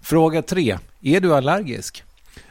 Fråga 3. Är du allergisk?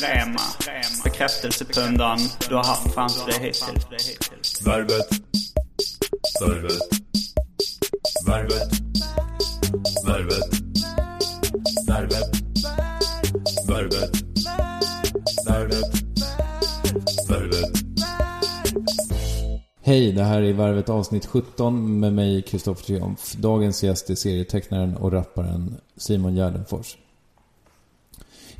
Extrema bekräftelsepundaren du har haft framför dig hittills. Värvet. Värvet. Värvet. Värvet. Värvet. Värvet. Värvet. Värvet. Hej, det här är Varvet avsnitt 17 med mig, Kristoffer Triumf. Dagens gäst är serietecknaren och rapparen Simon Gärdenfors.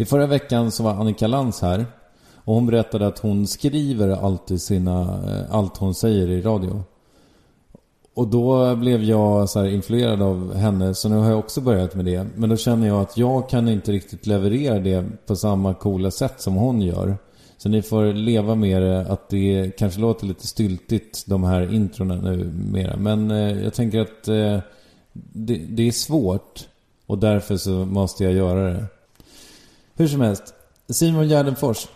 I förra veckan så var Annika Lantz här och hon berättade att hon skriver alltid sina, eh, allt hon säger i radio. Och då blev jag så influerad av henne, så nu har jag också börjat med det. Men då känner jag att jag kan inte riktigt leverera det på samma coola sätt som hon gör. Så ni får leva med det, att det kanske låter lite styltigt de här introna nu mera. Men eh, jag tänker att eh, det, det är svårt och därför så måste jag göra det. Hur som helst, Simon Gärdenfors.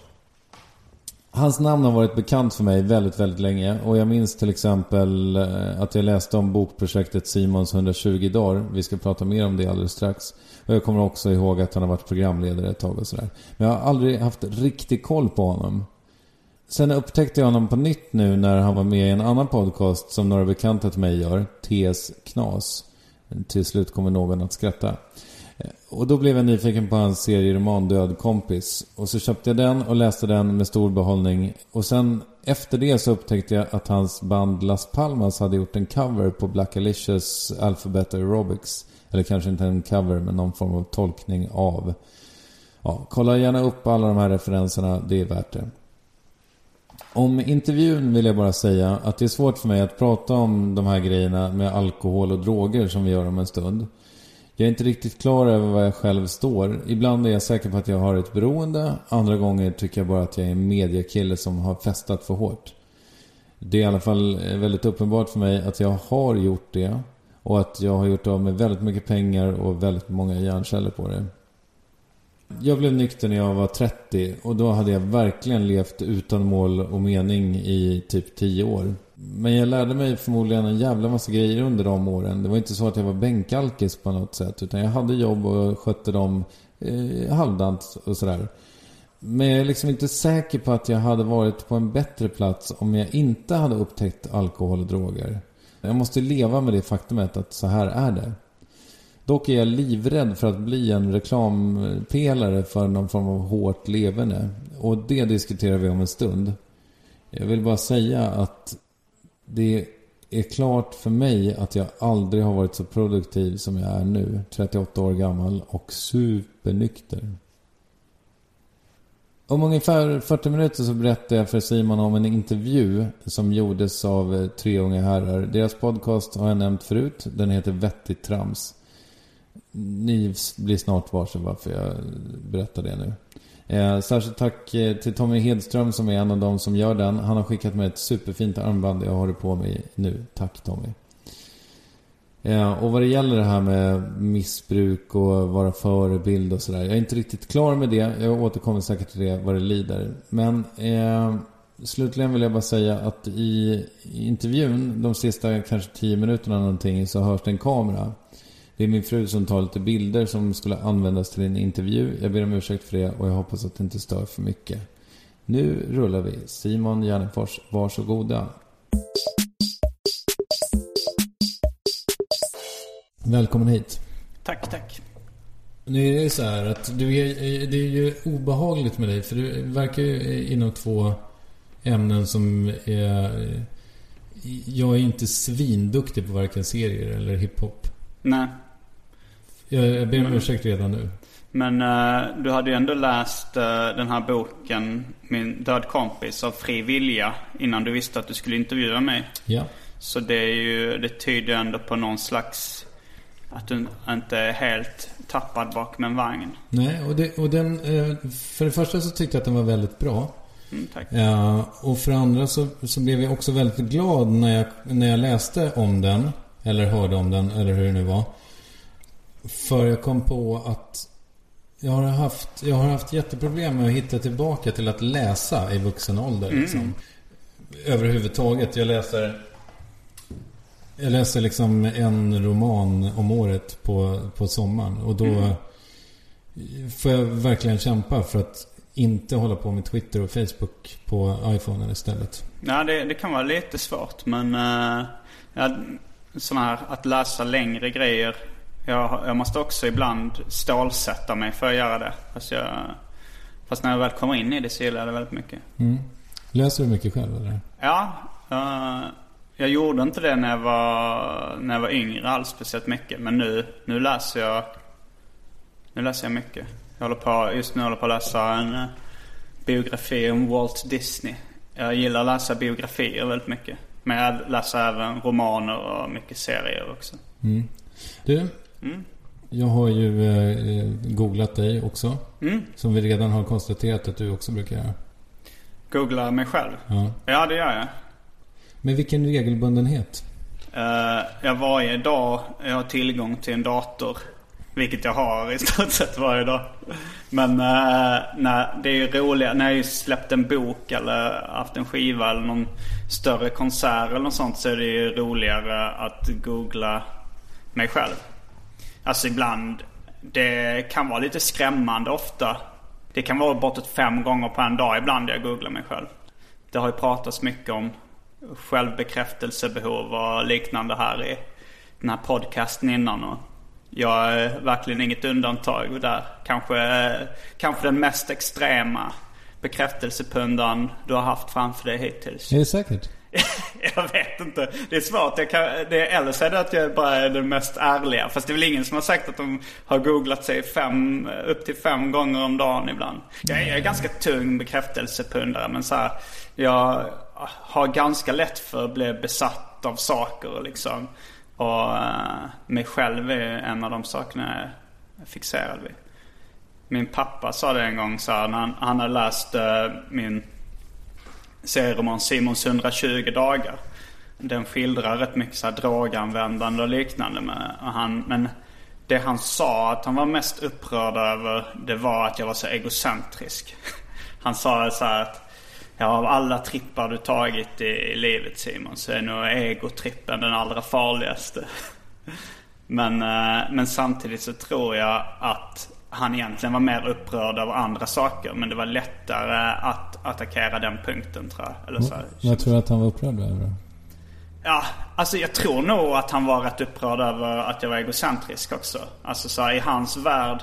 Hans namn har varit bekant för mig väldigt, väldigt länge. Och jag minns till exempel eh, att jag läste om bokprojektet Simons 120 dagar. Vi ska prata mer om det alldeles strax. Och jag kommer också ihåg att han har varit programledare ett tag och sådär. Men jag har aldrig haft riktig koll på honom. Sen upptäckte jag honom på nytt nu när han var med i en annan podcast som några bekanta till mig gör. TS Knas. Till slut kommer någon att skratta. Eh, och då blev jag nyfiken på hans serieroman Död kompis. Och så köpte jag den och läste den med stor behållning. Och sen efter det så upptäckte jag att hans band Las Palmas hade gjort en cover på Black Alicious Alphabet Aerobics. Eller kanske inte en cover men någon form av tolkning av. Ja, kolla gärna upp alla de här referenserna, det är värt det. Om intervjun vill jag bara säga att det är svårt för mig att prata om de här grejerna med alkohol och droger som vi gör om en stund. Jag är inte riktigt klar över var jag själv står. Ibland är jag säker på att jag har ett beroende. Andra gånger tycker jag bara att jag är en mediekille som har festat för hårt. Det är i alla fall väldigt uppenbart för mig att jag har gjort det. Och att jag har gjort av med väldigt mycket pengar och väldigt många hjärnceller på det. Jag blev nykter när jag var 30 och då hade jag verkligen levt utan mål och mening i typ 10 år. Men jag lärde mig förmodligen en jävla massa grejer under de åren. Det var inte så att jag var bänkalkis på något sätt. Utan jag hade jobb och skötte dem eh, halvdant och sådär. Men jag är liksom inte säker på att jag hade varit på en bättre plats om jag inte hade upptäckt alkohol och droger. Jag måste leva med det faktumet att så här är det. Dock är jag livrädd för att bli en reklampelare för någon form av hårt leverne. Och det diskuterar vi om en stund. Jag vill bara säga att det är klart för mig att jag aldrig har varit så produktiv som jag är nu. 38 år gammal och supernykter. Om ungefär 40 minuter så berättar jag för Simon om en intervju som gjordes av eh, tre unga herrar. Deras podcast har jag nämnt förut. Den heter Vettigt Trams. Ni blir snart varse varför jag berättar det nu. Eh, särskilt tack eh, till Tommy Hedström som är en av dem som gör den. Han har skickat mig ett superfint armband jag har det på mig nu. Tack Tommy. Eh, och vad det gäller det här med missbruk och vara förebild och sådär. Jag är inte riktigt klar med det. Jag återkommer säkert till det vad det lider. Men eh, slutligen vill jag bara säga att i intervjun, de sista kanske tio minuterna någonting, så hörs det en kamera. Det är min fru som tar lite bilder som skulle användas till en intervju. Jag ber om ursäkt för det och jag hoppas att det inte stör för mycket. Nu rullar vi. Simon Gärdenfors, varsågoda. Välkommen hit. Tack, tack. Nu är det så här att du är, det är ju obehagligt med dig för du verkar ju inom två ämnen som är... Jag är inte svinduktig på varken serier eller hiphop. Nej. Jag, jag ber om ursäkt redan nu. Men eh, du hade ju ändå läst eh, den här boken Min död kompis av fri vilja innan du visste att du skulle intervjua mig. Ja. Så det är ju, det tyder ändå på någon slags att du inte är helt tappad bakom en vagn. Nej, och, det, och den... eh, För det första så tyckte jag att den var väldigt bra. Mm, tack. Och för det andra så, så blev jag också väldigt glad när jag, när jag läste om den. Eller hörde om den, eller hur det nu var. För jag kom på att jag har haft, jag har haft jätteproblem med att hitta tillbaka till att läsa i vuxen ålder. Liksom. Överhuvudtaget. Jag läser... Jag läser liksom en roman om året på, på sommaren. Och då får jag verkligen kämpa för att inte hålla på med Twitter och Facebook på iPhonen istället. Ja, det, det kan vara lite svårt men... Uh, ja, sån här att läsa längre grejer. Jag, jag måste också ibland stålsätta mig för att göra det. Fast, jag, fast när jag väl kommer in i det så gillar jag det väldigt mycket. Mm. Läser du mycket själv eller? Ja, eh, jag gjorde inte det när jag var, när jag var yngre alls speciellt mycket. Men nu, nu läser jag Nu läser jag mycket. Jag håller på, just nu håller jag på att läsa en eh, biografi om Walt Disney. Jag gillar att läsa biografier väldigt mycket. Men jag läser även romaner och mycket serier också. Mm. Du, Mm. jag har ju eh, googlat dig också. Mm. Som vi redan har konstaterat att du också brukar göra. Googla mig själv. Ja. Ja, det gör jag. Med vilken regelbundenhet? Uh, jag varje dag jag har tillgång till en dator. Vilket jag har i stort sett varje dag. Men uh, när, det är ju roligt. När jag släppt en bok eller haft en skiva eller någon större konsert eller något sånt så är det ju roligare att googla mig själv. Alltså ibland. Det kan vara lite skrämmande ofta. Det kan vara bortåt fem gånger på en dag ibland jag googlar mig själv. Det har ju pratats mycket om självbekräftelsebehov och liknande här i den här podcasten innan. Och jag är verkligen inget undantag där. Kanske, kanske den mest extrema bekräftelsepundaren du har haft framför dig hittills. Är det säkert? jag vet inte. Det är svårt. Jag kan, det, eller så är det att jag bara är den mest ärliga. Fast det är väl ingen som har sagt att de har googlat sig fem, upp till fem gånger om dagen ibland. Jag är, jag är ganska tung bekräftelsepundare men så här, Jag har ganska lätt för att bli besatt av saker liksom. Och uh, mig själv är en av de sakerna jag är fixerad vid. Min pappa sa det en gång så här, när han, han hade läst uh, min serieroman Simons 120 dagar. Den skildrar rätt mycket så här droganvändande och liknande. Med, och han, men det han sa att han var mest upprörd över det var att jag var så egocentrisk. Han sa så här att ja, av alla trippar du tagit i, i livet Simon så är nog egotrippen den allra farligaste. Men, eh, men samtidigt så tror jag att han egentligen var mer upprörd av andra saker. Men det var lättare att attackera den punkten tror jag. Eller så. Vad tror du att han var upprörd över? Ja, alltså jag tror nog att han var rätt upprörd över att jag var egocentrisk också. Alltså så här, i hans värld,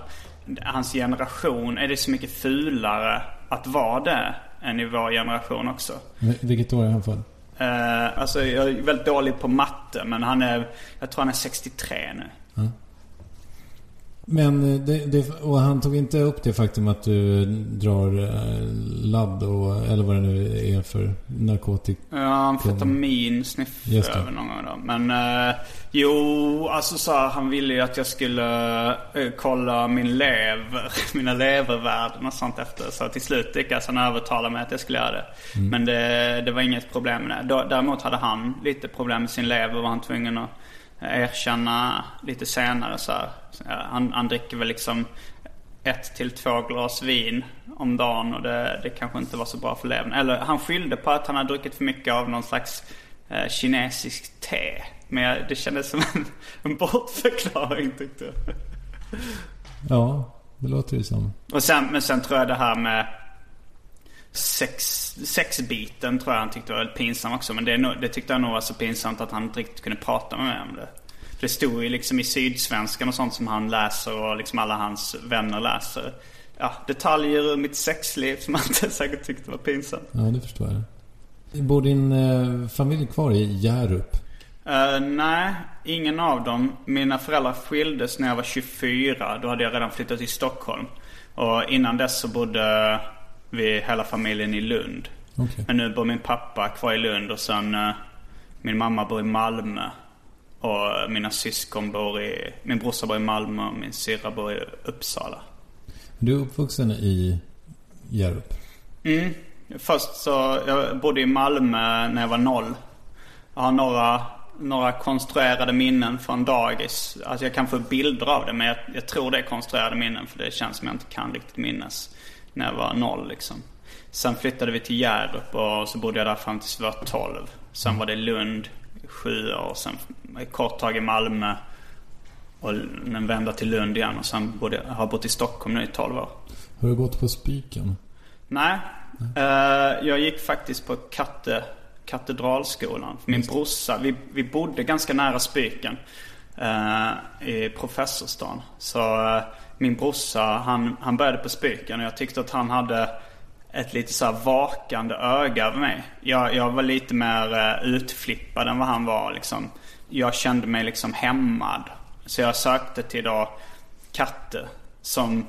hans generation, är det så mycket fulare att vara det än i vår generation också. Vilket år är han född? Eh, alltså jag är väldigt dålig på matte men han är, jag tror han är 63 nu. Men eh, det, det, och han tog inte upp det faktum att du drar eh, ladd och, eller vad det nu är för narkotik. Ja, amfetamin sniffade över någon gång då. Men eh, jo, alltså så här, han ville ju att jag skulle eh, kolla min lever, mina levervärden och sånt efter. Så till slut lyckades han övertala mig att jag skulle göra det. Men det, det var inget problem med det. Däremot hade han lite problem med sin lever var han tvungen att erkänna lite senare så här. Han, han dricker väl liksom ett till två glas vin om dagen och det, det kanske inte var så bra för levern. Eller han skyllde på att han hade druckit för mycket av någon slags eh, kinesisk te. Men det kändes som en, en bortförklaring tyckte jag. Ja, det låter ju som. Och sen, men sen tror jag det här med sex, sexbiten tror jag han tyckte var pinsam också. Men det, det tyckte jag nog var så pinsamt att han inte riktigt kunde prata med mig om det. För det stod ju liksom i Sydsvenskan och sånt som han läser och liksom alla hans vänner läser. Ja, detaljer ur mitt sexliv som han inte säkert tyckte var pinsamt. Ja, det förstår jag. Bor din eh, familj kvar i Hjärup? Eh, nej, ingen av dem. Mina föräldrar skildes när jag var 24. Då hade jag redan flyttat till Stockholm. Och innan dess så bodde vi hela familjen i Lund. Okej. Men nu bor min pappa kvar i Lund och sen eh, min mamma bor i Malmö. Och mina syskon bor i... Min brorsa bor i Malmö och min syrra bor i Uppsala. Du är uppvuxen i Hjärup? Mm. Först så, jag bodde i Malmö när jag var noll. Jag har några, några konstruerade minnen från dagis. Alltså jag kan få bilder av det men jag, jag tror det är konstruerade minnen för det känns som jag inte kan riktigt minnas. När jag var noll liksom. Sen flyttade vi till Hjärup och så bodde jag där fram tills vi var 12. Sen var det Lund sju år. Sen ett kort tag i Malmö. Och en vända till Lund igen och sen bodde, jag har jag bott i Stockholm nu i 12 år. Har du gått på Spiken? Nej. Eh, jag gick faktiskt på katte, Katedralskolan. Min brorsa, vi, vi bodde ganska nära Spiken. eh, I Professorstan. Så eh, min brorsa, han, han började på Spiken och jag tyckte att han hade ett lite så här vakande öga över mig. Jag, jag var lite mer eh, utflippad än vad han var liksom. Jag kände mig liksom hämmad. Så jag sökte till då Katte. Som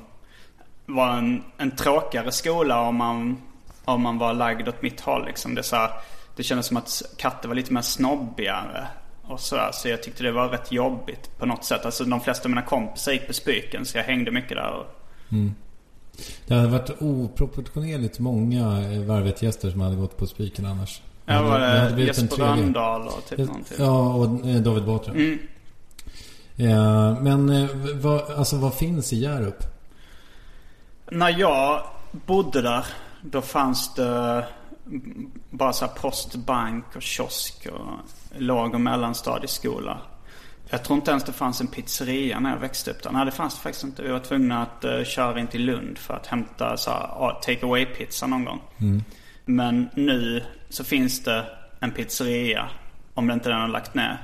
var en, en tråkigare skola om man, om man var lagd åt mitt håll. Liksom. Det, så här, det kändes som att Katte var lite mer snobbigare. Och så, där. så jag tyckte det var rätt jobbigt på något sätt. Alltså de flesta av mina kompisar gick på Spyken så jag hängde mycket där. Och, Det hade varit oproportionerligt många eh, Varvet-gäster som hade gått på Spiken annars. jag var Det det Jesper. Rönndahl och typ någon till. Ja, och eh, David Batra. Mm. Eh, men vad, alltså, vad finns i Hjärup? När jag bodde där, då fanns det bara så postbank och kiosk och låg och mellanstadieskola. Jag tror inte ens det fanns en pizzeria när jag växte upp där. Nej, det fanns det faktiskt inte. Vi var tvungna att uh, köra in till Lund för att hämta så här, take away pizza någon gång. Men nu så finns det en pizzeria. Om det inte den har lagt ner.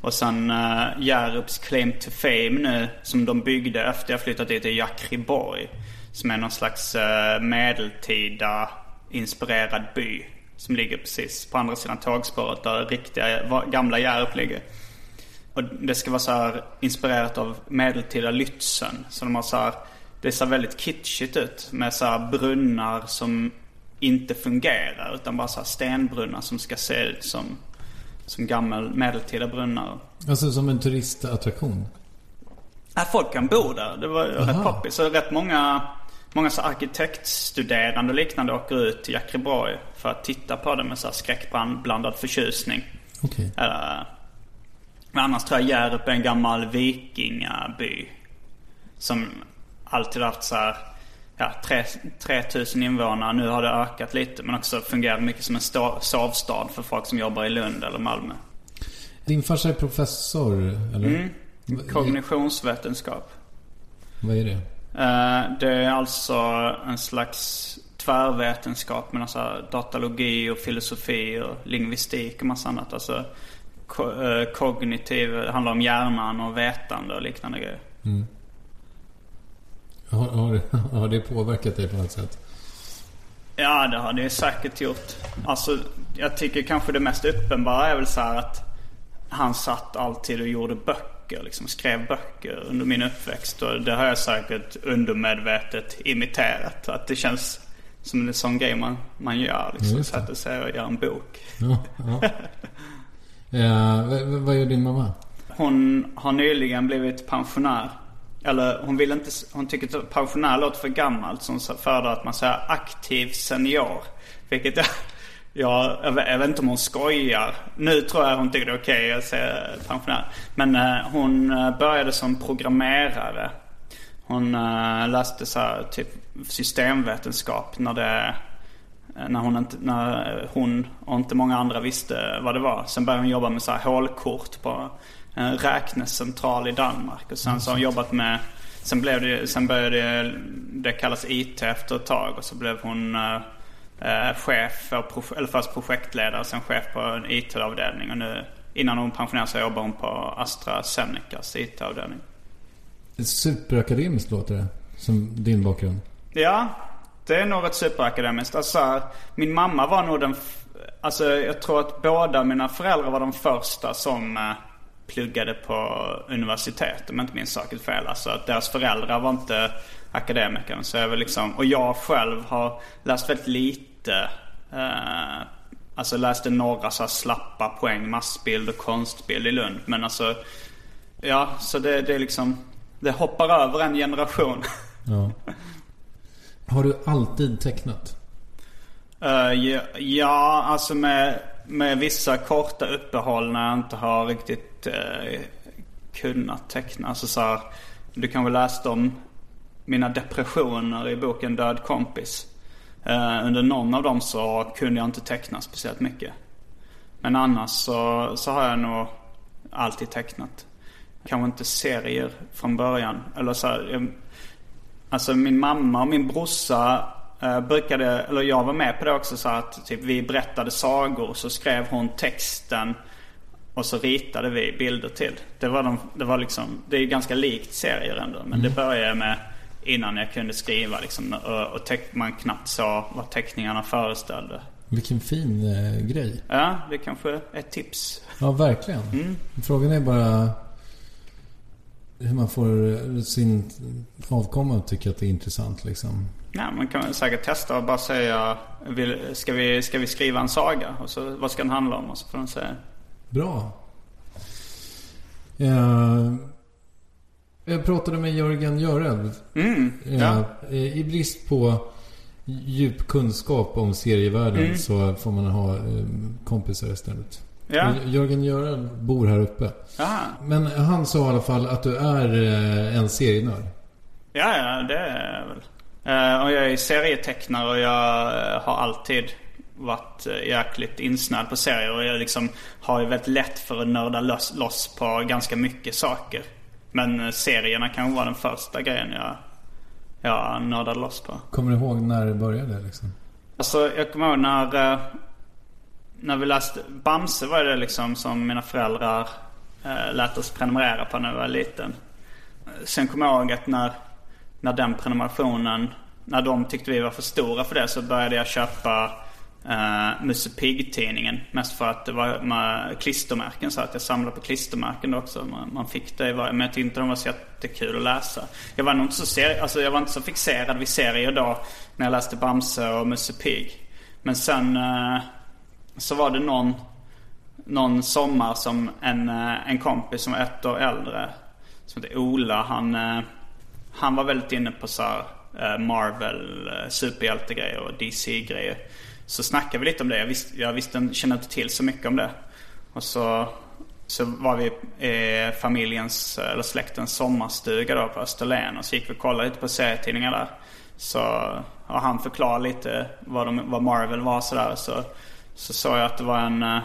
Och sen uh, Hjärups claim to fame nu som de byggde efter jag flyttat dit är Jakriborg. Som är någon slags uh, medeltida inspirerad by. Som ligger precis på andra sidan tågspåret där riktiga gamla Hjärup ligger. Och det ska vara så här inspirerat av medeltida Lützen. Så de har så här, det ser väldigt kitschigt ut. Med så här brunnar som inte fungerar. Utan bara så här stenbrunnar som ska se ut som, som gammal medeltida brunnar. Alltså som en turistattraktion? Ja, folk kan bo där. Det var rätt Aha. poppis. Så rätt många, många så arkitektstuderande och liknande åker ut till Jakriborg för att titta på det med så här skräckblandad förtjusning. Okej. Eller, Men annars tror jag Hjärup är en gammal vikingaby. Som alltid haft så här, ja, 3000 invånare. Nu har det ökat lite men också fungerat mycket som en sta- sovstad för folk som jobbar i Lund eller Malmö. Din farsa är professor, eller? Mm. Kognitionsvetenskap. Vad är det? Eh, Det är alltså en slags tvärvetenskap med alltså datalogi och filosofi och lingvistik och massa annat. Alltså ko- eh, kognitiv, det handlar om hjärnan och vetande och liknande grejer. Har, har, har det påverkat dig på något sätt? Ja, det har det säkert gjort. Alltså, jag tycker kanske det mest uppenbara är väl så här att han satt alltid och gjorde böcker, liksom skrev böcker under min uppväxt. Och det har jag säkert undermedvetet imiterat. Att det känns som en sån grej man, man gör. Liksom, sätter sig och gör en bok. Ja, ja. Eh, vad, vad- vad gör din mamma? Hon har nyligen blivit pensionär. Eller hon vill inte, hon tycker att pensionär låter för gammalt. Så hon föredrar att man säger aktiv senior. Vilket jag, jag, jag, vet, jag vet inte om hon skojar. Nu tror jag hon tycker det är okej att säga pensionär. Men eh, hon eh, började som programmerare. Hon eh, läste så här, typ systemvetenskap när det eh, när hon, inte, när eh, hon och inte många andra visste vad det var. Sen började hon jobba med så här hålkort på en räknecentral i Danmark. Och sen så har hon jobbat med, sen, blev det, sen började det, det kallas IT efter ett tag. Och så blev hon eh, chef, för, eller först projektledare, sen chef på en IT-avdelning. Och nu, innan hon pensionerade sig jobbar hon på AstraZenecas IT-avdelning. Superakademiskt låter det. Som din bakgrund. Ja, det är nog rätt superakademiskt. Alltså, här, min mamma var nog den... Alltså jag tror att båda mina föräldrar var de första som eh, pluggade på universitet. Om jag inte minns saken fel. Alltså att deras föräldrar var inte akademiker. Så jag liksom, och jag själv har läst väldigt lite. Eh, alltså läste några så här slappa poäng, massbild och konstbild i Lund. Men alltså, ja så det, det är liksom, det hoppar över en generation. Ja. Har du alltid tecknat? Eh, ja, ja, alltså med, med vissa korta uppehåll när jag inte har riktigt uh, kunnat teckna. Alltså så här, du kan väl läsa om mina depressioner i boken Död kompis. Eh, under någon av dem så kunde jag inte teckna speciellt mycket. Men annars så, så har jag nog alltid tecknat. Kanske inte serier från början. Eller så här, jag, Alltså min mamma och min brorsa eh, brukade, eller jag var med på det också så att typ vi berättade sagor så skrev hon texten och så ritade vi bilder till. Det var, de, det var liksom, det är ganska likt serier ändå. Men det började med innan jag kunde skriva liksom och, och man knappt sa vad teckningarna föreställde. Vilken fin eh, grej. Ja, det kanske är ett tips. Ja, verkligen. Frågan är bara hur man får sin avkomma att tycka att det är intressant liksom. Ja, man kan säkert testa och bara säga vill, ska, vi, ska vi skriva en saga? Och så, vad ska den handla om? Och så får den säga Bra. Eh, jag pratade med Jörgen Görel. Mm, Eh, ja. eh, I brist på djup kunskap om serievärlden Mm. så får man ha eh, kompisar istället. Ja. Jörgen Görel bor här uppe. Jaha. Men han sa i alla fall att du är en serienörd. Ja, ja, det är jag väl. Och jag är serietecknare och jag har alltid varit jäkligt insnöad på serier. Och jag liksom har ju väldigt lätt för att nörda loss på ganska mycket saker. Men eh, serierna kan vara den första grejen jag, jag nördade loss på. Kommer du ihåg när det började liksom? Alltså jag kommer ihåg när, eh, när vi läste Bamse var det liksom som mina föräldrar eh, lät oss prenumerera på när jag var liten. Sen kommer jag ihåg att när, när den prenumerationen, när de tyckte vi var för stora för det så började jag köpa uh, Musse Pigg-tidningen. Mest för att det var med klistermärken så att jag samlade på klistermärken då också. Man, man fick det i varje, men jag tyckte inte de var så jättekul att läsa. Jag var nog inte så, seri- alltså, jag var inte så fixerad vid serier då när jag läste Bamse och Musse Pigg. Men sen uh, så var det någon, någon sommar som en, uh, en kompis som var ett år äldre som heter Ola. Han, han var väldigt inne på så här, Marvel, superhjältegrejer och DC-grejer. Så snackade vi lite om det. Jag, visste, jag visste, kände inte till så mycket om det. Och så så var vi i familjens, eller släktens sommarstuga då på Österlen. Och så gick vi och kollade lite på serietidningar där. Så och han förklarade lite vad, de, vad Marvel var sådär. Så, så såg jag att det var en... Eh,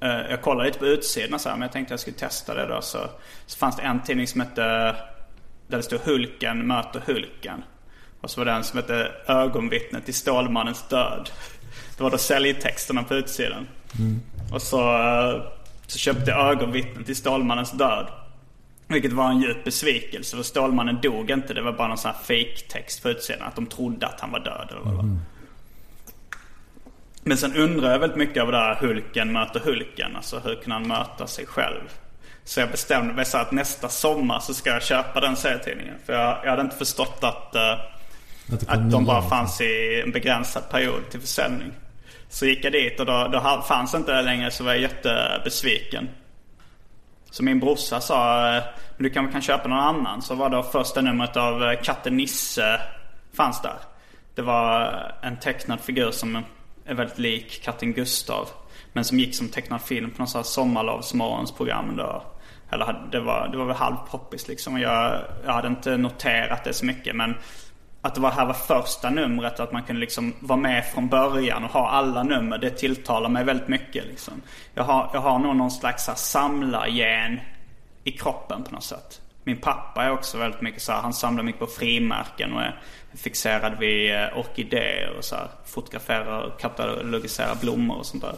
eh, jag kollade lite på utsidan så här, men jag tänkte jag skulle testa det då. Så, så fanns det en tidning som hette... Där det stod Hulken möter Hulken. Och så var det en som hette Ögonvittnet till Stålmannens död. Det var då säljtexterna på utsidan. Och så, eh, så köpte jag Ögonvittnet till Stålmannens död. Vilket var en djup besvikelse för Stålmannen dog inte. Det var bara någon sån här fake-text på utsidan. Att de trodde att han var död eller vad det var. Men sen undrar jag väldigt mycket över det här Hulken möter Hulken. Alltså hur kan han möta sig själv? Så jag bestämde mig så att nästa sommar så ska jag köpa den serietidningen. För jag, jag hade inte förstått att, eh, Att att de bara fanns i en begränsad period till försäljning. Så gick jag dit och då, då fanns inte det längre så var jag jättebesviken. Så min brorsa sa, eh, men du kan, kan köpa någon annan. Så var då första numret av eh, Katten Nisse fanns där. Det var en tecknad figur som är väldigt lik katten Gustav. Men som gick som tecknad film på något sånt här sommarlovsmorgonsprogram då. Eller hade- det var, det var väl halvpoppis liksom. Jag, jag hade inte noterat det så mycket men att det var här var första numret, att man kunde liksom vara med från början och ha alla nummer. Det tilltalar mig väldigt mycket liksom. Jag har, jag har nog någon slags samlargen i kroppen på något sätt. Min pappa är också väldigt mycket så här, han samlar mycket på frimärken och är fixerad vid eh, orkidéer och så här, fotograferar och katalogiserar blommor och sånt där.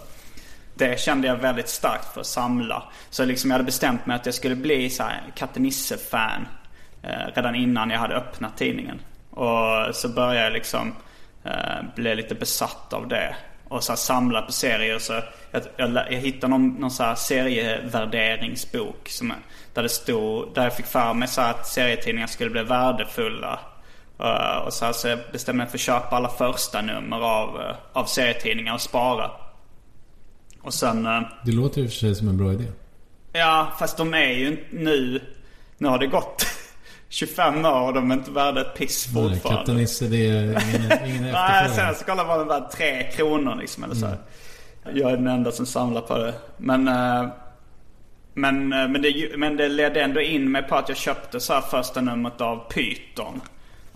Det kände jag väldigt starkt för att samla. Så liksom jag hade bestämt mig att jag skulle bli så här Katte Nisse-fan. Eh, redan innan jag hade öppnat tidningen. Och så började jag liksom eh, bli lite besatt av det. Och så samla på serier. Så jag, jag, jag hittade någon, någon så här serievärderingsbok. Som, där det stod, där jag fick för mig så att serietidningar skulle bli värdefulla. Eh, och så, här, så jag bestämde mig för att köpa alla första nummer av, eh, av serietidningar och spara. Och sen... eh, Det låter och för sig som en bra idé. Ja, fast de är ju nu... Nu har det gått 25 år och de är inte värda ett piss Nej, fortfarande. Katten Nisse, det är ingen, ingen Nej, efterfrågan. sen så kollar man den där tre kronor liksom eller så. här. Jag är den enda som samlar på det. Men, eh, men, eh, men, det, men det ledde ändå in mig på att jag köpte så här första numret av Python.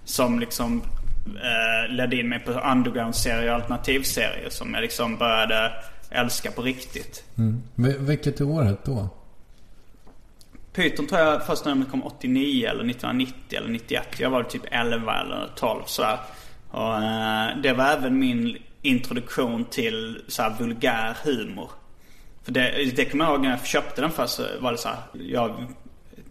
Som liksom eh, ledde in mig på underground-serier och alternativserier som jag liksom började älska på riktigt. Mm. Vil- Vilket är året då? Python tror jag första numret kom 89 eller 1990 eller 91. Jag var typ 11 eller 12 sådär. Och eh, det var även min introduktion till så här vulgär humor. För det, det kommer jag ihåg när jag köpte den först så var det så här, Jag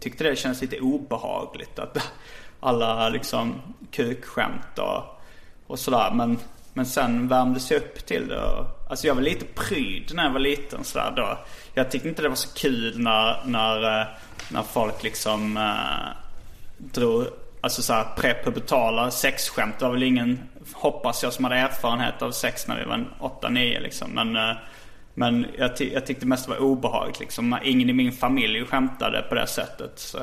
tyckte det kändes lite obehagligt att alla liksom kukskämt och, och sådär. Men, men sen värmdes jag upp till det. Och, alltså jag var lite pryd när jag var liten sådär då. Jag tyckte inte det var så kul när, när, eh, när folk liksom eh, drog Alltså såhär prepubertala sexskämt. Det var väl ingen, hoppas jag, som hade erfarenhet av sex när vi var 8-9 liksom. Men, eh, men jag, ty- jag tyckte mest det var obehagligt liksom. Ingen i min familj skämtade på det sättet. Så,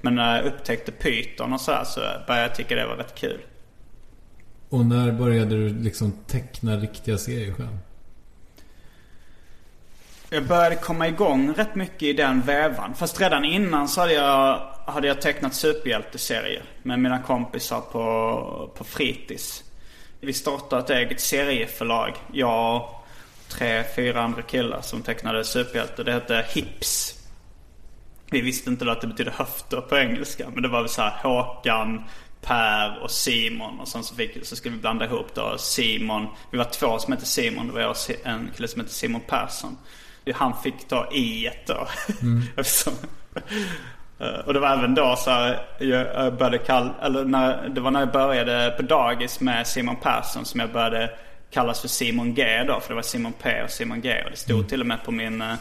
men när jag upptäckte Python och sådär så började jag tycka det var rätt kul. Och när började du liksom teckna riktiga serier själv? Jag började komma igång rätt mycket i den vävan. Fast redan innan så hade jag, hade jag tecknat superhjälteserier med mina kompisar på, på fritids. Vi startade ett eget serieförlag. Jag och tre, fyra andra killar som tecknade superhjälte. Det hette Hips. Vi visste inte då att det betydde höfter på engelska. Men det var väl så här Håkan, Per och Simon. Och sen så, fick, så skulle vi blanda ihop då Simon. Vi var två som hette Simon. Det var jag och en kille som hette Simon Persson. Han fick ta i då. Eftersom, Eh, och det var även då så här, jag började kalla, eller när, det var när jag började på dagis med Simon Persson som jag började kallas för Simon G då. För det var Simon P och Simon G. Och det stod till och med på min, eh,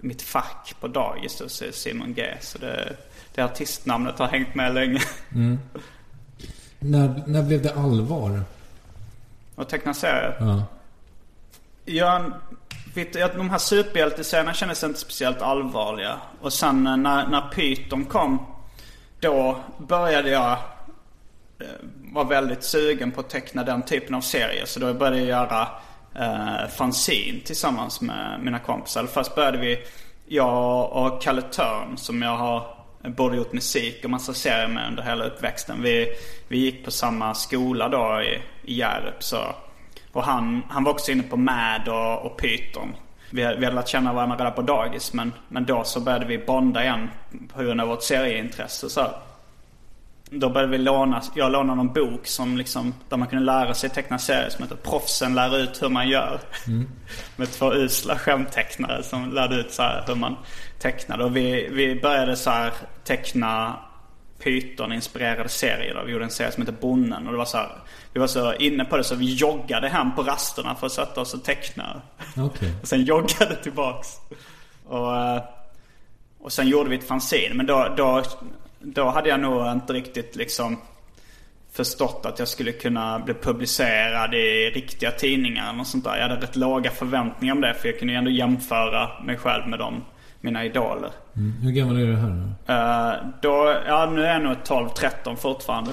mitt fack på dagis då, Simon G. Så det, det artistnamnet har hängt med länge. När, när blev det allvar? Och teckna serier. Ja. Jag, vet, jag, de här superhjältescenerna kändes inte speciellt allvarliga. Och sen eh, när, när Python kom. Då började jag eh, vara väldigt sugen på att teckna den typen av serier. Så då började jag göra eh, fanzine tillsammans med mina kompisar. Eller först började vi jag och Kalle Törn som jag har både gjort musik och massa serier med under hela uppväxten. Vi, vi gick på samma skola då i, i Hjärup. Så, och han, han var också inne på MAD och, och Python. Vi, hade- vi hade lärt känna varandra redan på dagis men, men då så började vi bonda igen på grund av vårt serieintresse. Så. Då började vi låna, jag lånade någon bok som liksom, där man kunde lära sig teckna serier som heter Proffsen lär ut hur man gör. Med två usla skämttecknare som lärde ut så här hur man tecknade. Och vi, vi började så här teckna Python-inspirerade serier. Då. Vi gjorde en serie som heter Bonnen. Och det var så här, vi var så inne på det så vi joggade hem på rasterna för att sätta oss och teckna. Okej. Och sen joggade tillbaks. Och, eh, och sen gjorde vi ett fanzine. Men då, då, då hade jag nog inte riktigt liksom förstått att jag skulle kunna bli publicerad i riktiga tidningar något sånt där. Jag hade rätt låga förväntningar om det. För jag kunde ju ändå jämföra mig själv med dem, mina idoler. Mm. Hur gammal är du här nu? Eh, då, ja nu är jag nog 12-13 fortfarande.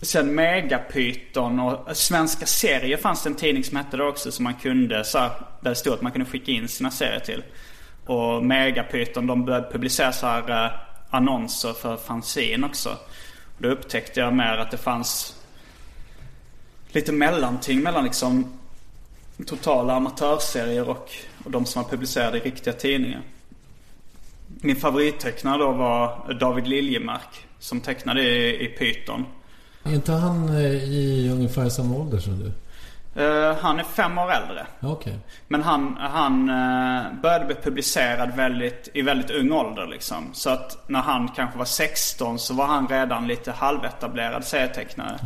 Sen Megapyton och Svenska serier fanns det en tidning som hette det också som man kunde, så här, där det stod att man kunde skicka in sina serier till. Och Megapyton de började publicera så här eh, annonser för fanzine också. Då upptäckte jag mer att det fanns lite mellanting mellan liksom totala amatörserier och, och de som var publicerade i riktiga tidningar. Min favorittecknare då var David Liljemark. Som tecknade i, i Python. Är inte han eh, i ungefär samma ålder som du? Eh, han är fem år äldre. Okej. Men han, han eh, började bli publicerad väldigt, i väldigt ung ålder liksom. Så att när han kanske var 16 så var han redan lite halvetablerad serietecknare.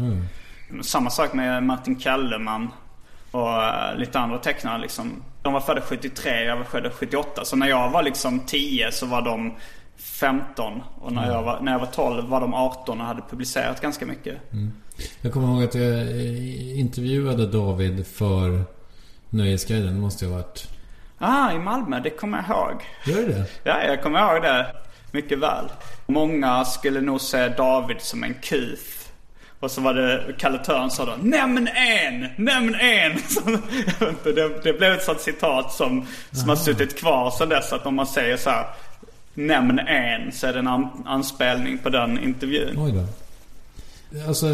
Samma sak med Martin Kellerman och lite andra tecknare liksom. De var födda 73, jag var född 78. Så när jag var liksom 10 så var de 15. Och när, jag var, när jag var 12 var de 18 och hade publicerat ganska mycket. Jag kommer ihåg att jag eh, intervjuade David för Nöjesguiden. Det måste ju ha varit... Ah, i Malmö, det kommer jag ihåg. Gör det det? Ja, jag kommer ihåg det mycket väl. Många skulle nog se David som en kuf. Och så var det Kalle Törn sa då Nämn en! Nämn en! Det, det blev ett sånt citat som, som har suttit kvar sedan dess. Att om man säger så här Nämn en så är det en an, anspelning på den intervjun. Oj då. Alltså,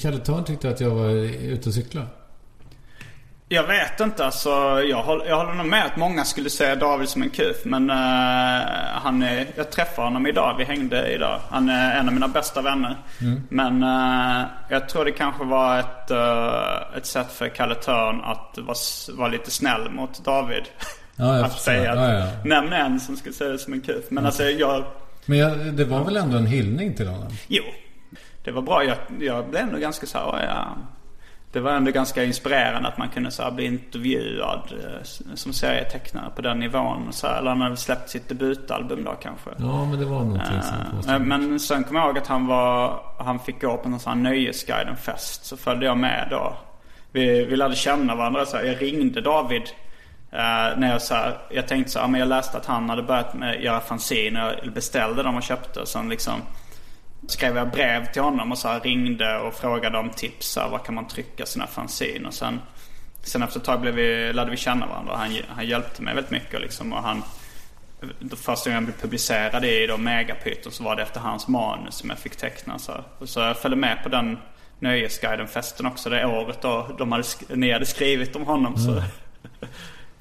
Kalle Törn tyckte att jag var ute och cykla. Jag vet inte alltså. Jag håller, jag håller nog med att många skulle säga David som en kuf. Men eh, han är, jag träffade honom idag. Vi hängde idag. Han är en av mina bästa vänner. Men eh, jag tror det kanske var ett, eh, ett sätt för Kalle Törn att vara, vara lite snäll mot David. Ja, att säga att Ja, ja. nämn en som skulle säga det som en kuf. Men alltså jag, Men jag, det var väl ändå en hyllning till honom? jo. Det var bra. Jag, jag blev ändå ganska så här, "Åh, ja. Det var ändå ganska inspirerande att man kunde så bli intervjuad eh, som serietecknare på den nivån. Så här, eller han hade släppt sitt debutalbum då kanske. Ja, men det var någonting måste... Eh, Men sen kommer jag ihåg att han var, han fick gå på någon sån här Nöjesguiden-fest. Så följde jag med då. Vi, vi lärde känna varandra. Så här, jag ringde David. eh, när jag, så här, jag tänkte så här, men jag läste att han hade börjat med göra fanzine. och Jag beställde dem och köpte. Sen liksom skrev jag brev till honom och så här, ringde och frågade om tips. Så här, var kan man trycka sina fanzine? Och sen, sen efter ett tag blev vi, lärde vi känna varandra. Han, han hjälpte mig väldigt mycket liksom. Och han, första gången jag blev publicerad i då Megapyton så var det efter hans manus som jag fick teckna. Så, och så jag följde med på den Nöjesguiden-festen också det året då de hade, ni hade skrivit om honom. Så.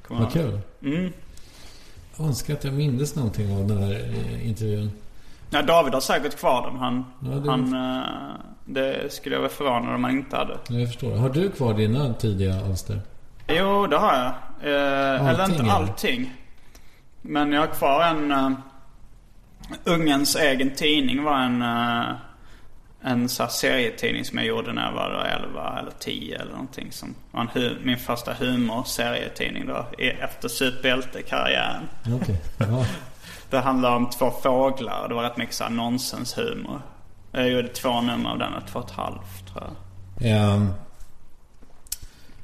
Kommer Vad jag- kul. Mm. Jag önskar att jag mindes någonting av den här eh, intervjun. Ja, David har säkert kvar den. Han, Ja, det- han, eh, det skulle jag vara förvånad om han inte hade. Jag förstår. Har du kvar dina tidiga alster? Jo, det har jag. Eh, eller Allting, inte eller? allting. Men jag har kvar en... Uh, Ungens egen tidning var en... Uh, en så här serietidning som jag gjorde när jag var då 11 eller 10 eller någonting. Som var en min första humor-serietidning då. i- Efter superhjältekarriären. Okej. Ja. Det handlar om två fåglar det var rätt mycket så här nonsenshumor. Jag gjorde två nummer av den, två och ett halvt tror jag. Ehm.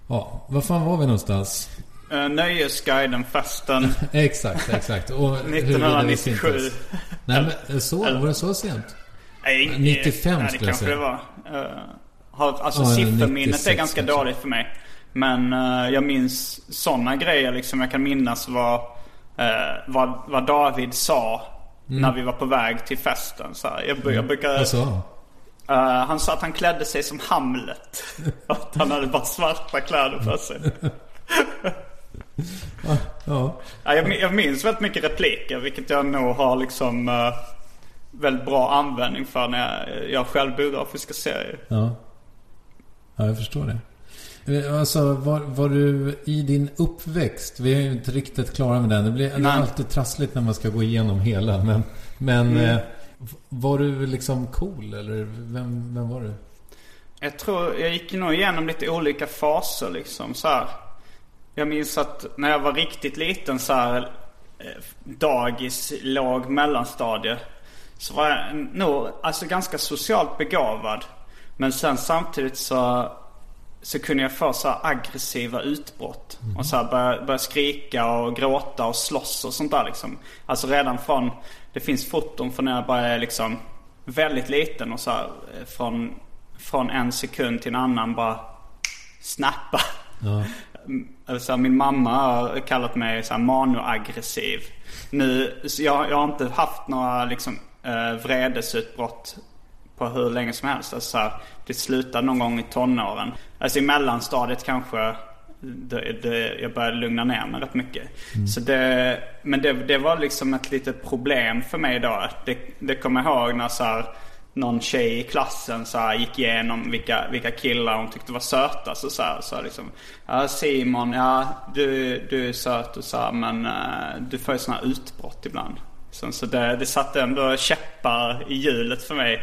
Ja, var fan var vi någonstans? Uh, Nöjesguiden-festen Exakt, exakt. Och huruvida det 1997. syntes. Nej men så, var det så sent? Nej, 95 nej, det skulle jag kanske säga. det var. Uh, har, alltså Ja, sifferminnet 96 är ganska kanske. dåligt för mig. Men eh, jag minns sådana grejer liksom. Jag kan minnas vad, eh, vad, vad David sa när vi var på väg till festen. Så här, jag, jag brukar... Vad sa han? Sa att han klädde sig som Hamlet. att han hade bara svarta kläder på sig. Ja. Ja, jag, jag minns väldigt mycket repliker vilket jag nog har liksom uh, väldigt bra användning för när jag gör självbiografiska serier. Ja. Ja, jag förstår det. Eh, Alltså, var, var du i din uppväxt? Vi är ju inte riktigt klara med den. Det blir det är alltid trassligt när man ska gå igenom hela. Men, men eh, var du liksom cool? Eller vem, vem var du? Jag tror jag gick nog igenom lite olika faser liksom så här. Jag minns att när jag var riktigt liten så här eh, dagis, låg, mellanstadie. Så var jag nog alltså ganska socialt begåvad. Men sen samtidigt så, så kunde jag få så aggressiva utbrott. Och så börja, börja skrika och gråta och slåss och sånt där liksom. Alltså redan från, det finns foton från när jag bara är liksom väldigt liten och så här, eh, från, från en sekund till en annan bara snappa. Ja. Alltså, min mamma har kallat mig så här manoaggressiv. Nu, så jag, jag har inte haft några liksom, eh, vredesutbrott på hur länge som helst. Alltså, så här, det slutade någon gång i tonåren. Alltså i mellanstadiet kanske det, det, jag började lugna ner mig rätt mycket. Så det, men det, det var liksom ett litet problem för mig då. Det, det kommer jag ihåg när så här, någon tjej i klassen så här, gick igenom vilka, vilka killar hon tyckte var söta. Så, så, här, så liksom, ja Simon, ja du, du är söt och så här, men eh, du får ju sådana utbrott ibland. Så, så det, det satte ändå käppar i hjulet för mig.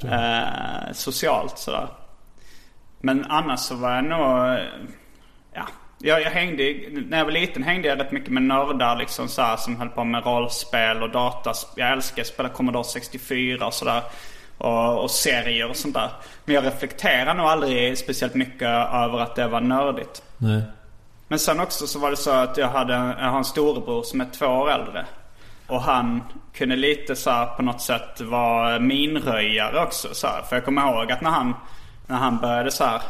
Ja. Eh, socialt sådär. Men annars så var jag nog... Ja, jag, jag hängde, när jag var liten hängde jag rätt mycket med nördar liksom så här, som höll på med rollspel och dataspel. Jag älskar att spela Commodore 64 och sådär. Och, och serier och sånt där. Men jag reflekterar nog aldrig speciellt mycket över att det var nördigt. Nej. Men sen också så var det så att jag hade en, jag har en storebror som är två år äldre. Och han kunde lite så här på något sätt vara minröjare också. Så här. För jag kommer ihåg att när han, när han började så här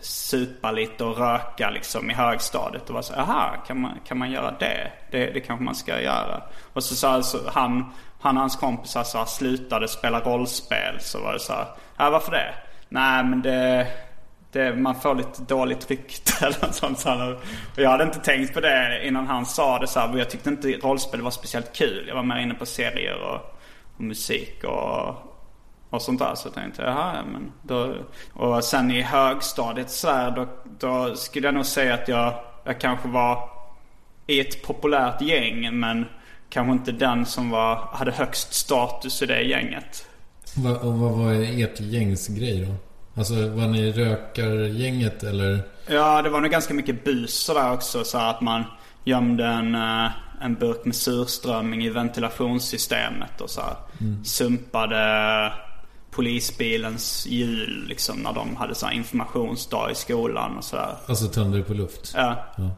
supa lite och röka liksom i högstadiet. Och var så aha, kan man, kan man göra det? det? Det kanske man ska göra. Och så sa alltså, han, han och hans kompisar så här, slutade spela rollspel. Så var det så här, ja varför det? Nej men det, det, man får lite dåligt rykte eller något sånt. Så och jag hade inte tänkt på det innan han sa det så här. Jag tyckte inte rollspel var speciellt kul. Jag var mer inne på serier och, och musik och, och sånt där. Så jag tänkte jaha, ja, men då. Och sen i högstadiet så här, då, då skulle jag nog säga att jag, jag kanske var i ett populärt gäng. Men kanske inte den som var, hade högst status i det gänget. Va, och vad var ert gängs grej då? Alltså, var ni rökargänget eller? Ja, det var nog ganska mycket bus sådär också. Så att man gömde en, eh, en burk med surströmming i ventilationssystemet och så här. Sumpade polisbilens hjul liksom när de hade så informationsdag i skolan och sådär. Alltså det på luft? Ja. Ja.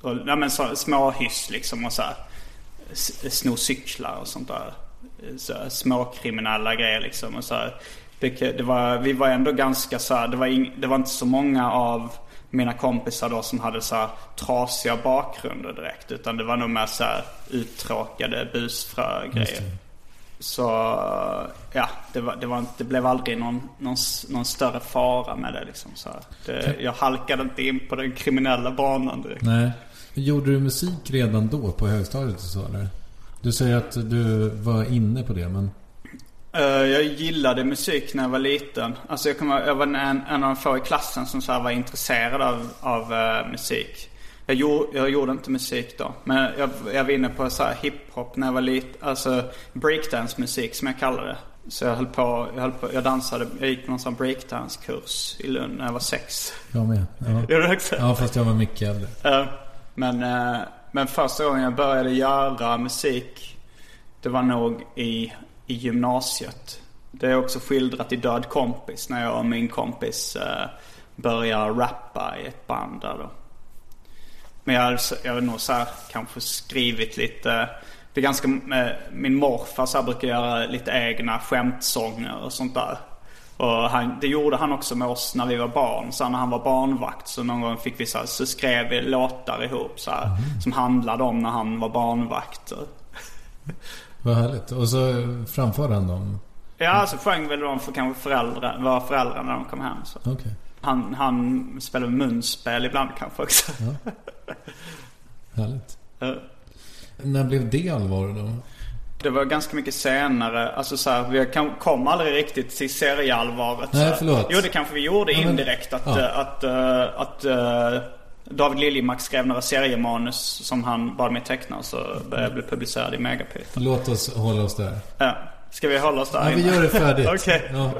Och, ja men så, småhyss liksom och så här. Sno cyklar och sånt där. Så, småkriminella grejer liksom. Och så här. Det, det var, vi var ändå ganska så här, det var, ing, det var inte så många av mina kompisar då som hade så här trasiga bakgrunder direkt. Utan det var nog mer så här uttråkade busfrö-grejer. Så ja, det, var, det, var, inte- det blev aldrig någon, någon, någon större fara med det liksom. Så det, jag halkade inte in på den kriminella banan direkt. Nej. Gjorde du musik redan då på högstadiet så eller? Du säger att du var inne på det men... Eh, jag gillade musik när jag var liten. Alltså jag, kommer, jag var en, en av de få i klassen som så var intresserad av, av eh, musik. Jag gjorde, jag gjorde inte musik då. Men jag, jag var inne på så här hiphop när jag var liten. Alltså breakdance-musik som jag kallar det. Så jag höll på, jag, höll på, jag dansade, jag gick på någon sån breakdance-kurs i Lund när jag var sex. Jag med. Ja, Gjorde du också? ja fast jag var mycket äldre. Eh, men, eh, men första gången jag började göra musik Det var nog i, i gymnasiet. Det är också skildrat i Död kompis när jag och min kompis uh, började rappa i ett band där då. Men jag, jag har nog så här, kanske skrivit lite det är ganska, eh, min morfar så här brukar göra lite egna skämtsånger och sånt där. Och han, det gjorde han också med oss när vi var barn. Så när han var barnvakt så någon gång fick vi så, här, så skrev vi låtar ihop så här, Som handlade om när han var barnvakt. Vad härligt. Och så framförde han dem? Ja, så sjöng väl de för kanske föräldrar, var föräldrar när de kom hem. Så. Okej. Han, han spelade munspel ibland kanske också. Härligt. Eh, När blev det allvar då? Det var ganska mycket senare. Alltså så här, vi kom- aldrig riktigt till serieallvaret. Nej, förlåt. Jo, det kanske vi gjorde Ja, men- indirekt. Att, ja. eh, att, eh, att eh, David Liljemark skrev några seriemanus som han bad mig teckna. Och så började jag bli publicerad i Megapyton. Låt oss hålla oss där. Ja. Ska vi hålla oss där Ja, vi inne? gör det färdigt. Okej. ja.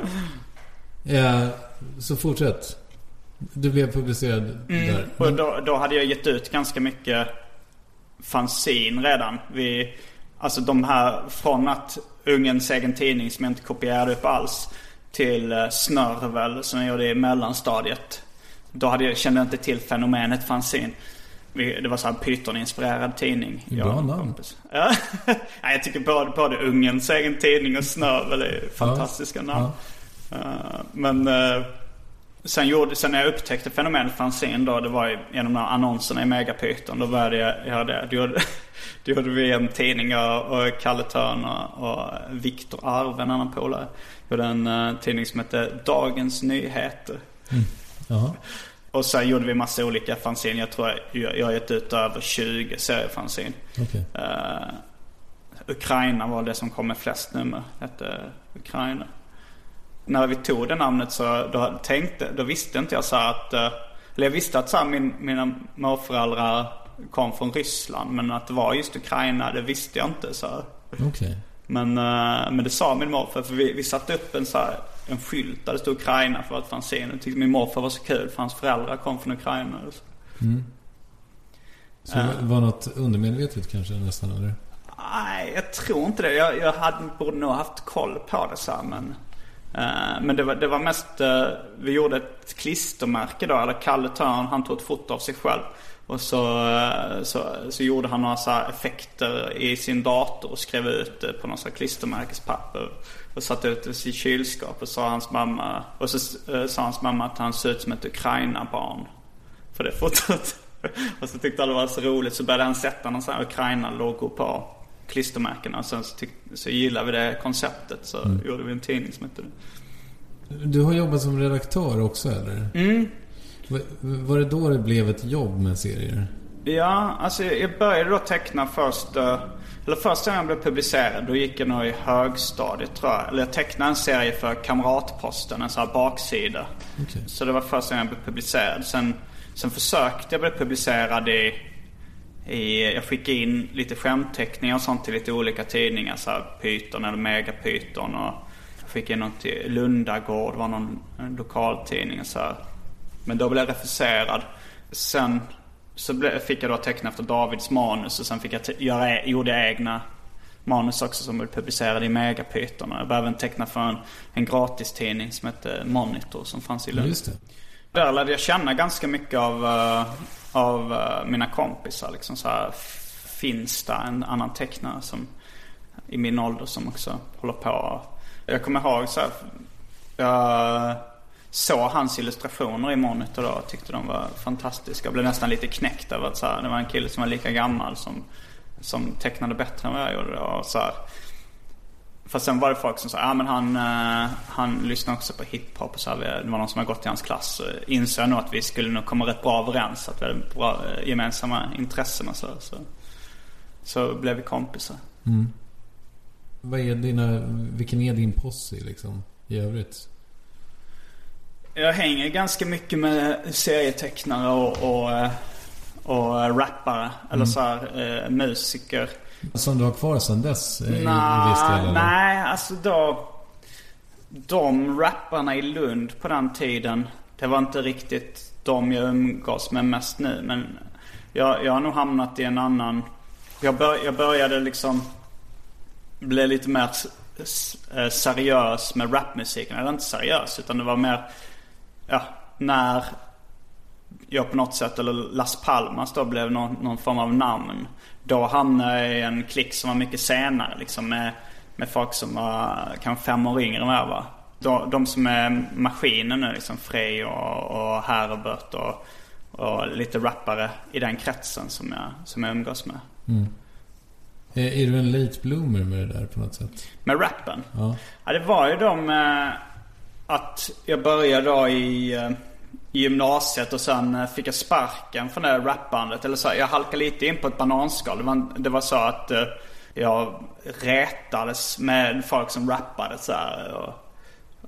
ja, så fortsätt. Du blev publicerad där. Mm. Och då, då hade jag gett ut ganska mycket fanzine redan. Vi, alltså de här, från att Ungens egen tidning som jag inte kopierade upp alls. Till eh, Snörvel som jag gjorde i mellanstadiet. Då hade jag, kände jag inte till fenomenet fanzine. Vi- Det var så här Python-inspirerad tidning. Bra namn. Ja. ja, jag tycker både, både Ungens egen tidning och Snörvel är fantastiska namn. Eh, Men eh, sen, gjorde, sen när jag upptäckte fenomenet fanzine då, det var genom de här annonserna i Megapyton. Då började jag göra det. Då gjorde, då gjorde vi en tidning, jag och Kalle Törn och, och Viktor Arve, en annan polare. Gjorde en eh, tidning som hette Dagens Nyheter. Jaha. Och sen gjorde vi massa olika fanzine. Jag tror jag, jag har gett ut över 20 seriefanzine. Okej. Uh, Ukraina var det som kom med flest nummer. Hette Ukraina. När vi tog det namnet så då, tänkte, då visste inte jag så att... eh, eller jag visste att så här, min, mina morföräldrar kom från Ryssland. Men att det var just Ukraina, det visste jag inte. Så. Okej. Men, eh, men det sa min morfar. För vi, vi satte upp en, så här, en skylt där det stod Ukraina för att fanzine. Och tyckte min morfar var så kul för hans föräldrar kom från Ukraina. så. Så det var något undermedvetet kanske nästan eller? Nej, jag tror inte det. Jag, jag hade, borde nog haft koll på det så här, men... Eh, men det var, det var mest... Eh, vi gjorde ett klistermärke då. Eller Kalle Törn, han tog ett foto av sig själv. Och så, eh, så, så gjorde han några så här effekter i sin dator och skrev ut det på något så klistermärkespapper. Och satte ut det i sitt och sa hans mamma... Och så sa hans mamma att han såg ut som ett Ukraina-barn. För det fotot. Och så tyckte alla det var så roligt så började han sätta någon sån här Ukraina-logo på klistermärkena. Och sen så, tyck, så gillade vi det konceptet så gjorde vi en tidning som hette det. Du har jobbat som redaktör också eller? Mm. Va- Var det då det blev ett jobb med serier? Ja, alltså jag började då teckna först. eh, Eller första gången jag blev publicerad, då gick jag nog i högstadiet tror jag. Eller jag tecknade en serie för Kamratposten, en sån här baksida. Okej. Så det var första gången jag blev publicerad. Sen, sen försökte jag bli publicerad i, i... Jag skickade in lite skämtteckningar och sånt till lite olika tidningar. Så här Python eller Megapython. Och jag skickade in något till Lundagård, var någon lokaltidning och så här. Men då blev jag refuserad. Sen så blev, fick jag då teckna efter Davids manus och sen fick jag göra, e- gjorde jag egna manus också som blev publicerade i Megapython. Jag började även teckna för en, en gratistidning som hette Monitor som fanns i Lund. Där lärde jag känna ganska mycket av, eh, av eh, mina kompisar. Liksom så här, finns det en annan tecknare som i min ålder som också håller på. Jag kommer ihåg så här, jag såg hans illustrationer i Monitor då och tyckte de var fantastiska. Jag blev nästan lite knäckt över att så här, det var en kille som var lika gammal som, som tecknade bättre än vad jag gjorde. Och så här, Fast sen var det folk som sa, ja men han, eh, han lyssnar också på hiphop och så här, Det var någon som har gått i hans klass. Så insåg jag nog att vi skulle nog komma rätt bra överens. Att vi hade bra eh, gemensamma intressen och så. Så, så blev vi kompisar. Vad är dina, vilken är din posse liksom? I övrigt? Jag hänger ganska mycket med serietecknare och, och, eh, och rappare. Eller så här, musiker. Som du har kvar sedan dess? eh, I, i viss del, Nej, eller? nej, alltså då... De rapparna i Lund på den tiden. Det var inte riktigt de jag umgås med mest nu. Men jag, jag har nog hamnat i en annan... Jag, bör, jag började liksom bli lite mer eh, seriös med rapmusiken. Eller inte seriös, utan det var mer... Ja, när jag på något sätt, eller Las Palmas då blev någon, någon form av namn. Då hamnade jag i en klick som var mycket senare liksom med, med folk som var kanske fem år yngre än vad jag var. De, de som är maskinen nu, liksom Frey och, och Herbert och, och lite rappare i den kretsen som jag, som jag umgås med. Är, är du en late bloomer med det där på något sätt? Med rappen? Ja. Ja, det var ju de eh, att jag började då i, eh, i gymnasiet och sen eh, fick jag sparken från det rapbandet. Eller så, jag halkade lite in på ett bananskal. Det var, det var så att eh, jag retades med folk som rappade så här, och,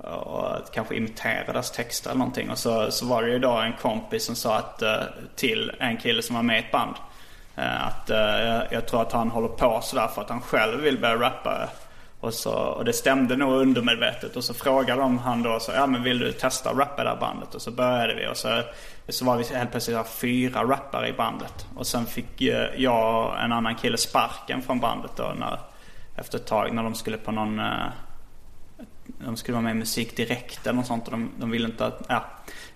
och kanske imiterade deras texter eller någonting. Och så, så var det ju då en kompis som sa att, eh, till en kille som var med i ett band. Att jag, jag tror att han håller på sådär för att han själv vill börja rappa. Och, så, och det stämde nog undermedvetet. Och så frågade de han då så, ja men vill du testa att rappa i det här bandet? Och så började vi och så, så var vi helt plötsligt fyra rappare i bandet. Och sen fick eh, jag och en annan kille sparken från bandet då när, efter ett tag när de skulle på någon eh, de skulle vara med i Musik Direkt eller något sånt och de, de ville inte att, ja.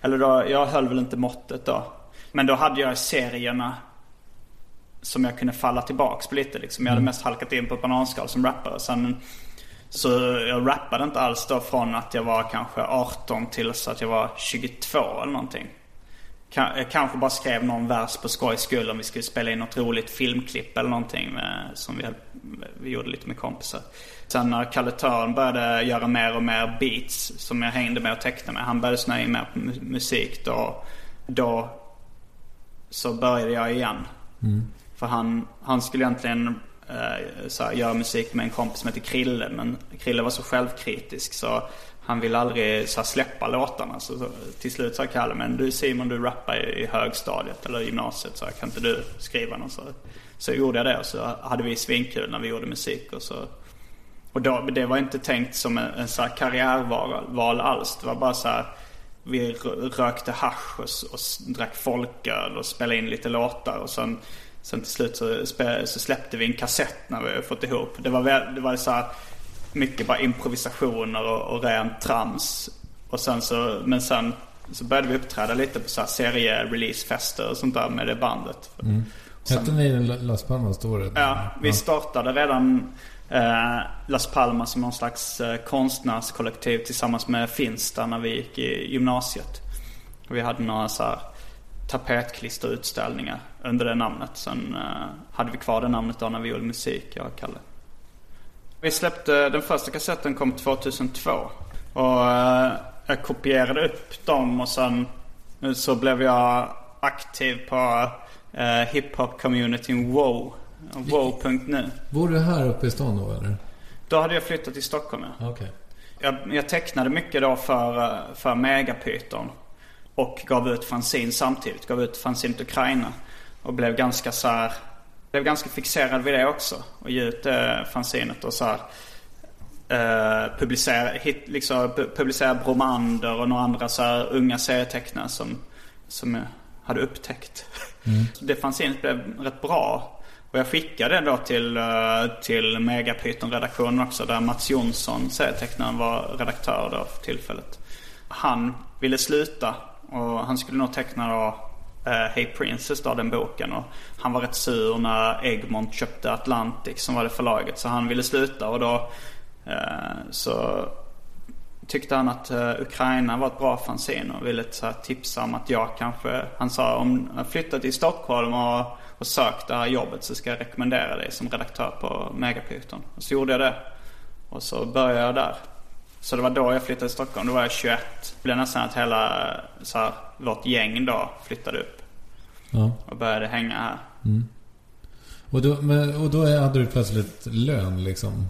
Eller då, jag höll väl inte måttet då. Men då hade jag serierna som jag kunde falla tillbaks på lite liksom. Jag hade mest halkat in på ett bananskal som rappare. Sen, så jag rappade inte alls då från att jag var kanske 18 till så att jag var 22 eller någonting. Jag kanske bara skrev någon vers på skojs skull om vi skulle spela in något roligt filmklipp eller någonting med, som vi, vi gjorde lite med kompisar. Sen när Kalle Törn började göra mer och mer beats som jag hängde med och tecknade med. Han började snöa in mer på mu- musik då. Då så började jag igen. För han, han skulle egentligen eh, så här, göra musik med en kompis som heter Krille. Men Krille var så självkritisk så han ville aldrig så här, släppa låtarna. Så, så, till slut sa Kalle, men du Simon du rappar i, i högstadiet eller gymnasiet. Så här, kan inte du skriva något? Så, så gjorde jag det och så hade vi svinkul när vi gjorde musik. Och, så, och då, det var inte tänkt som en, en så här karriärval alls. Det var bara så här. Vi rökte hasch och, och drack folköl och spelade in lite låtar. Och sen, sen till slut så, så släppte vi en kassett när vi fått ihop. Det var, väl, det var så här mycket bara improvisationer och, och rent trams. Och sen så, men sen så började vi uppträda lite på så här serie-releasefester och sånt där med det bandet. Sen- Hette ni La- Las Palmas-året? Ja, vi startade redan eh, Las Palmas som någon slags eh, konstnärskollektiv tillsammans med Finsta när vi gick i gymnasiet. Vi hade några så här tapetklisterutställningar under det namnet. Sen eh, hade vi kvar det namnet då när vi gjorde musik, jag och Kalle. Vi släppte, den första kassetten kom 2002. Och eh, jag kopierade upp dem och sen eh, så blev jag aktiv på eh, hiphop-communityn WoW. Wow.nu. Bor du här uppe i stan då eller? Då hade jag flyttat till Stockholm ja. Okej. Jag, jag tecknade mycket då för, för Megapyton. Och gav ut fanzine samtidigt. Gav ut fanzinet Ukraina. Och blev ganska så här, Blev ganska fixerad vid det också. Och ge ut det fanzinet och så här. Eh, publicera, hit, liksom, pu- publicera Bromander och några andra så här unga serietecknare som, som jag hade upptäckt. Så det fanzinet blev rätt bra. Och jag skickade det då till, eh, till Megapyton-redaktionen också där Mats Jonsson, serietecknaren, var redaktör då för tillfället. Han ville sluta och han skulle nog teckna då eh, Hey Princess då, den boken. Och han var rätt sur när Egmont köpte Atlantic som var det förlaget. Så han ville sluta och då eh, så tyckte han att eh, Ukraina var ett bra fanzine och ville så tipsa om att jag kanske, han sa om jag flyttat till Stockholm och, och sökt det här jobbet så ska jag rekommendera dig som redaktör på Megapyton. Och så gjorde jag det. Och så började jag där. Så det var då jag flyttade till Stockholm. Då var jag 21. Det blev nästan att hela så här, vårt gäng då flyttade upp Ja. och började hänga här. Och då, och då hade du plötsligt lön liksom?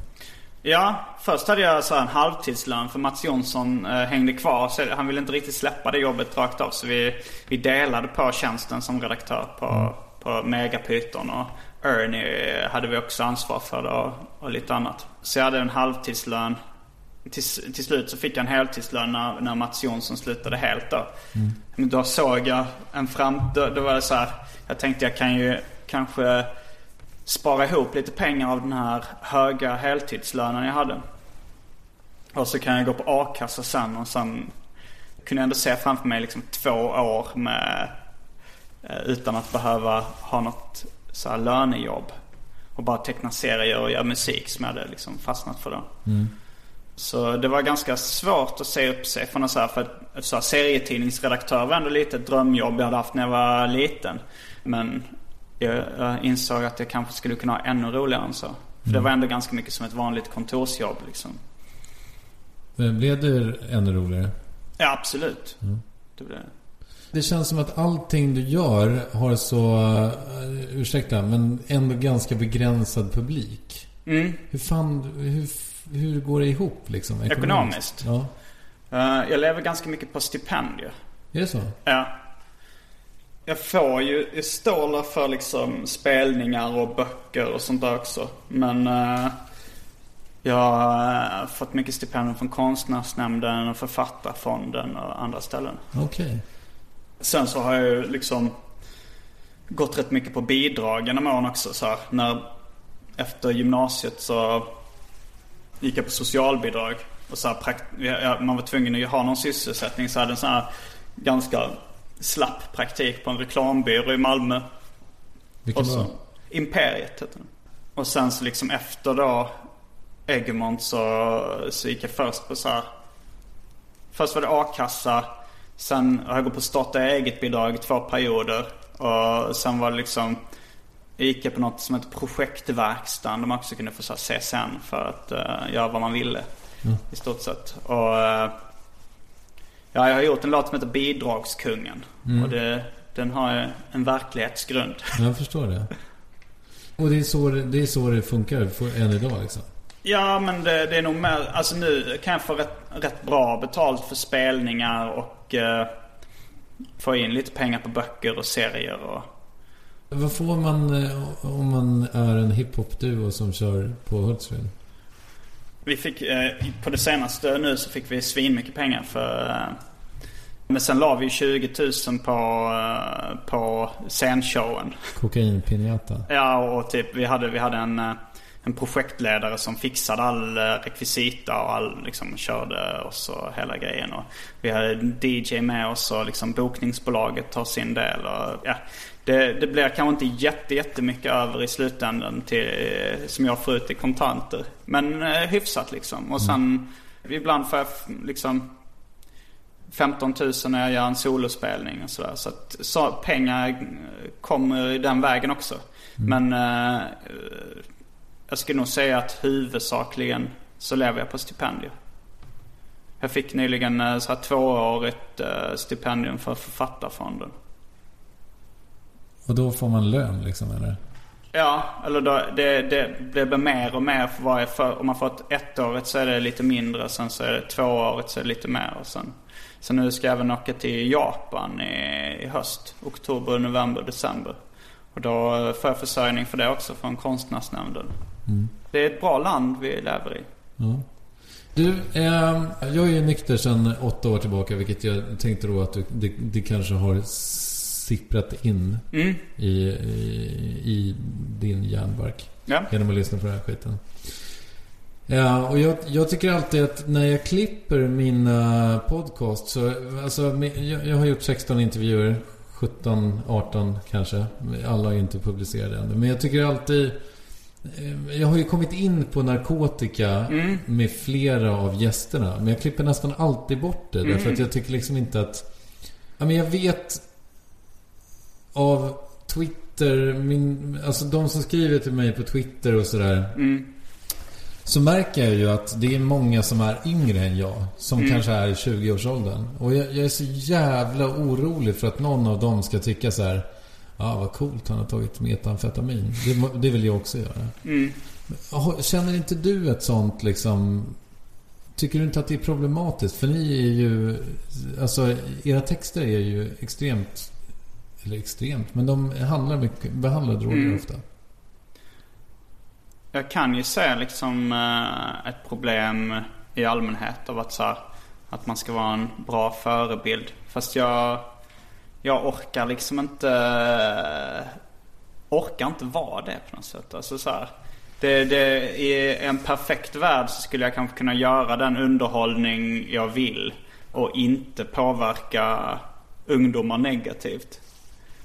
Ja, först hade jag så en halvtidslön för Mats Jonsson eh, hängde kvar. Så han ville inte riktigt släppa det jobbet rakt av. Så vi, vi delade på tjänsten som redaktör på, på Megapyton. Och Ernie hade vi också ansvar för det och, och lite annat. Så jag hade en halvtidslön. Till, till slut så fick jag en heltidslön när, när Mats Jonsson slutade helt då. Men då såg jag en fram... Då, då var det så här. Jag tänkte jag kan ju kanske spara ihop lite pengar av den här höga heltidslönen jag hade. Och så kan jag gå på a-kassa sen och sen kunde jag ändå se framför mig liksom två år med eh, utan att behöva ha något så här lönejobb. Och bara teckna serier och göra musik som jag hade liksom fastnat för då. Så det var ganska svårt att se upp sig från en så här, för att så här, serietidningsredaktör var ändå lite ett drömjobb jag hade haft när jag var liten. Men jag, jag insåg att jag kanske skulle kunna ha ännu roligare än så. För det var ändå ganska mycket som ett vanligt kontorsjobb liksom. Men Blev det ännu roligare? Ja, absolut. Det blev det. Det känns som att allting du gör har så, ursäkta, men ändå ganska begränsad publik. Mm. Hur fan, hur, hur går det ihop liksom? Ekonomiskt? Ja. Eh, jag lever ganska mycket på stipendier. Är det så? Ja. Jag får ju stålar för liksom spelningar och böcker och sånt där också. Men eh, jag har fått mycket stipendier från Konstnärsnämnden och Författarfonden och andra ställen. Okej. Sen så har jag ju liksom gått rätt mycket på bidrag genom åren också. Så här, när, efter gymnasiet så gick jag på socialbidrag. Och så här, man var tvungen att ha någon sysselsättning. Så jag hade en sån här ganska slapp praktik på en reklambyrå i Malmö. Vilken var Imperiet heter den. Och sen så liksom efter då Egmont så, så gick jag först på så här. Först var det a-kassa. Sen har jag gått på starta eget-bidrag två perioder. Och sen var det liksom jag gick jag på något som heter projektverkstan. Man också kunde få så här CSN för att uh, göra vad man ville. I stort sett. Och uh, ja, jag har gjort en låt som heter Bidragskungen. Och det, den har en verklighetsgrund. Jag förstår det. Och det är så det, det, är så det funkar för, än idag liksom? Ja men det, det är nog mer, alltså nu kan jag få rätt, rätt bra betalt för spelningar och eh, få in lite pengar på böcker och serier och... Vad får man eh, om man är en hiphop-duo som kör på Hultsfred? Vi fick, eh, på det senaste nu så fick vi svinmycket pengar för... Eh, men sen la vi 20 000 på, på scenshowen. Kokainpinjata? Ja och typ vi hade, vi hade en, en projektledare som fixade all rekvisita och all, liksom körde oss och hela grejen. Och vi hade en DJ med oss och liksom bokningsbolaget tar sin del. Och, ja, det, det blir kanske inte jätte, jättemycket över i slutändan till, eh, som jag får ut i kontanter. Men eh, hyfsat liksom. Och sen ibland får jag liksom 15 000 när jag gör en solospelning och sådär. Så att så, pengar eh, kommer den vägen också. Men eh, jag skulle nog säga att huvudsakligen så lever jag på stipendier. Jag fick nyligen eh, så här tvåårigt eh, stipendium för Författarfonden. Och då får man lön liksom eller? Ja, eller då, det, det, det blir mer och mer för varje för, Om man får ett ettårigt så är det lite mindre. Sen så är det tvåårigt så är det lite mer. Och sen, sen nu ska jag även åka till Japan i, i höst. Oktober, november, december. Och då får jag försörjning för det också från Konstnärsnämnden. Det är ett bra land vi lever i. Ja. Du, eh, jag är ju nykter sedan åtta år tillbaka vilket jag tänkte då att du, det, det kanske har sipprat in Mm. i, i, i din hjärnbark. Ja. Genom att lyssna på den här skiten. Ja, och jag, jag tycker alltid att när jag klipper mina podcast så... Alltså, jag, jag har gjort 16 intervjuer. 17, 18 kanske. Alla är inte publicerade ännu. Men jag tycker alltid... eh, Jag har ju kommit in på narkotika med flera av gästerna. Men jag klipper nästan alltid bort det. Därför att jag tycker liksom inte att... Ja, men jag vet av Twitter, min, alltså de som skriver till mig på Twitter och sådär. Så märker jag ju att det är många som är yngre än jag. Som kanske är i 20-årsåldern. Och jag, jag är så jävla orolig för att någon av dem ska tycka så här. Ja, vad coolt han har tagit metamfetamin. Det, det vill jag också göra. Har- Känner inte du ett sånt liksom... Tycker du inte att det är problematiskt? För ni är ju... Alltså, era texter är ju extremt... Eller extremt, men de handlar mycket, behandlar droger ofta. Jag kan ju se liksom eh, ett problem i allmänhet av att så här, att man ska vara en bra förebild. Fast jag, jag orkar liksom inte orkar inte vara det på något sätt. Alltså så här, det, det, I en perfekt värld så skulle jag kanske kunna göra den underhållning jag vill och inte påverka ungdomar negativt.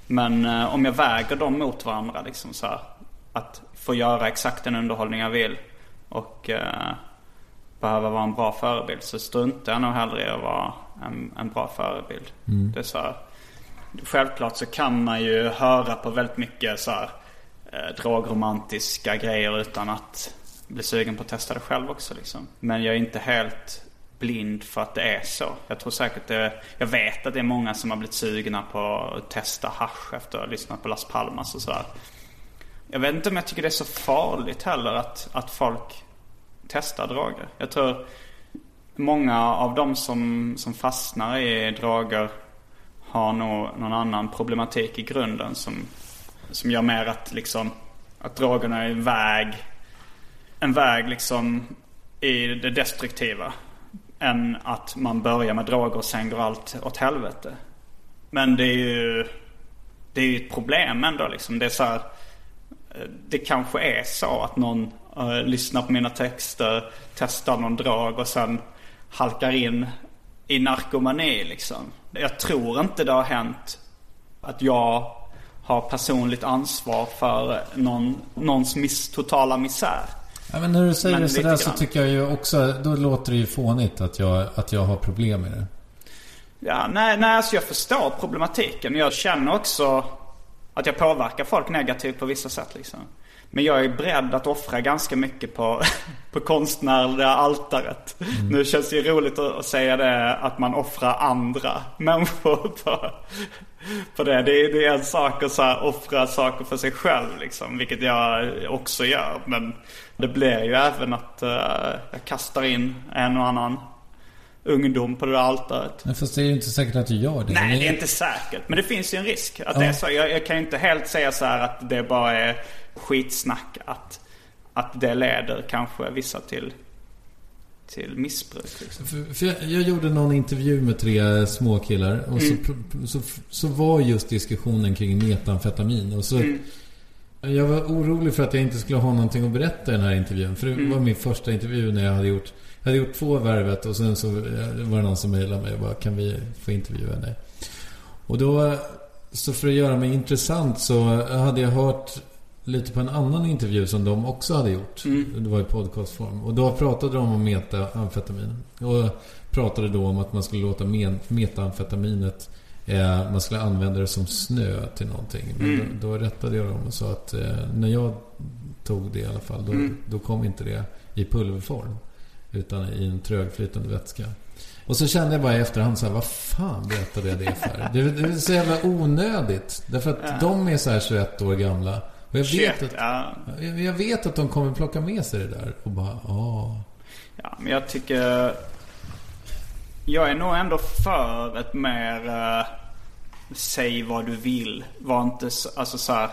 Men eh, om jag väger dem mot varandra liksom så här, Att få göra exakt den underhållning jag vill. Och eh, behöva vara en bra förebild så struntar jag nog hellre i att vara en, en bra förebild. Det är så här, Självklart så kan man ju höra på väldigt mycket så här, eh, drogromantiska grejer utan att bli sugen på att testa det själv också liksom. Men jag är inte helt blind för att det är så. Jag tror säkert det, jag vet att det är många som har blivit sugna på att testa hasch efter att ha lyssnat på Las Palmas och sådär. Jag vet inte om jag tycker det är så farligt heller att, att folk testar droger. Jag tror många av de som, som fastnar i droger har nog någon annan problematik i grunden som, som gör mer att liksom att drogerna är en väg, en väg liksom i det destruktiva. Än att man börjar med droger och sen går allt åt helvete. Men det är ju, det är ju ett problem ändå liksom. Det är så här, eh, det kanske är så att någon uh, lyssnar på mina texter, testar någon drag och sen halkar in i narkomani liksom. Jag tror inte det har hänt att jag har personligt ansvar för någon, någons miss, totala misär. Ja, men när du säger det sådär så tycker jag ju också, då låter det ju fånigt att jag, att jag har problem med det. Ja, nej, nej, alltså jag förstår problematiken. Jag känner också att jag påverkar folk negativt på vissa sätt liksom. Men jag är beredd att offra ganska mycket på, på konstnärliga altaret. Nu känns det ju roligt att, att säga det att man offrar andra människor på, på det. Det är, det är en sak att så här, offra saker för sig själv liksom. Vilket jag också gör. Men det blir ju även att eh, jag kastar in en och annan ungdom på det där altaret. Men fast det är ju inte säkert att du gör det. Nej, det är inte säkert. Men det finns ju en risk att det är så. Jag, jag kan ju inte helt säga så här att det bara är skitsnack. Att, att det leder kanske vissa till, till missbruk. Liksom. För, för jag, jag gjorde någon intervju med tre småkillar och så, pr- så, så var just diskussionen kring metamfetamin. Och så, Jag var orolig för att jag inte skulle ha någonting att berätta i den här intervjun. För det var min första intervju när jag hade gjort Jag hade gjort två värvet och sen så eh, var det någon som mejlade mig och bara Kan vi få intervjua dig? Och då Så för att göra mig intressant så hade jag hört Lite på en annan intervju som de också hade gjort. Det var i podcastform. Och då pratade de om metamfetamin. Och pratade då om att man skulle låta metamfetaminet eh, Man skulle använda det som snö till någonting. Men då, då rättade jag dem och sa att eh, när jag tog det i alla fall. Då, då kom inte det i pulverform. Utan i en trögflytande vätska. Och så kände jag bara i efterhand så här, vad fan berättade jag det för? Det, det är så jävla onödigt. Därför att de är så här 21 år gamla. Och jag vet, att, ja. jag vet att de kommer plocka med sig det där. Och bara, åh. Ja, men jag tycker... Jag är nog ändå för ett mer... eh, säg vad du vill. Var inte så, alltså så här,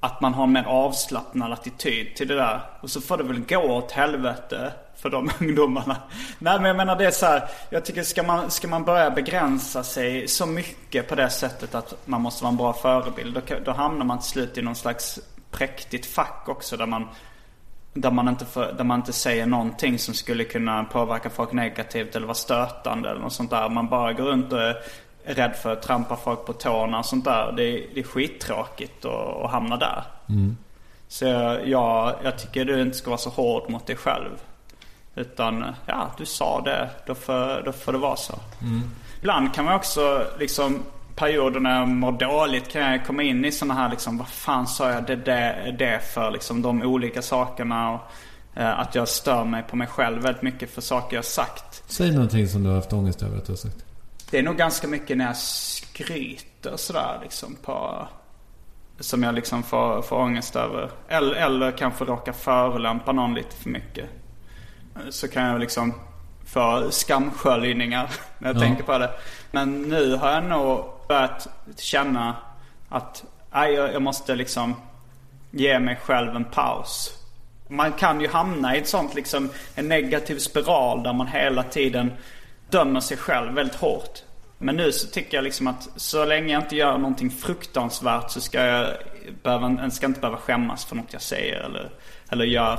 Att man har en mer avslappnad attityd till det där. Och så får det väl gå åt helvete för de ungdomarna. Nej men jag menar det är så här. Jag tycker ska man, ska man börja begränsa sig så mycket på det sättet att man måste vara en bra förebild. Då, då hamnar man till slut i någon slags präktigt fack också. Där man där man, inte för, där man inte säger någonting som skulle kunna påverka folk negativt eller vara stötande eller något sånt där. Man bara går runt och är rädd för att trampa folk på tårna och sånt där. Det är, det är skittråkigt att, hamna där. Så jag, jag, jag tycker du inte ska vara så hård mot dig själv. Utan, ja, du sa det. Då får, då får det vara så. Ibland kan man också liksom perioder när jag mår dåligt kan jag komma in i sådana här liksom, vad fan sa jag det, det, det för liksom de olika sakerna och eh, att jag stör mig på mig själv väldigt mycket för saker jag sagt. Säg någonting som du har haft ångest över att du har sagt. Det är nog ganska mycket när jag skryter sådär liksom på som jag liksom får, får ångest över. Eller, eller kanske råkar förolämpa någon lite för mycket. Så kan jag liksom få skamsköljningar när jag Ja. tänker på det. Men nu har jag nog börjat känna att nej, jag, jag måste liksom ge mig själv en paus. Man kan ju hamna i ett sånt liksom en negativ spiral där man hela tiden dömer sig själv väldigt hårt. Men nu så tycker jag liksom att så länge jag inte gör någonting fruktansvärt så ska jag, behöva, ska inte behöva skämmas för något jag säger eller, eller gör.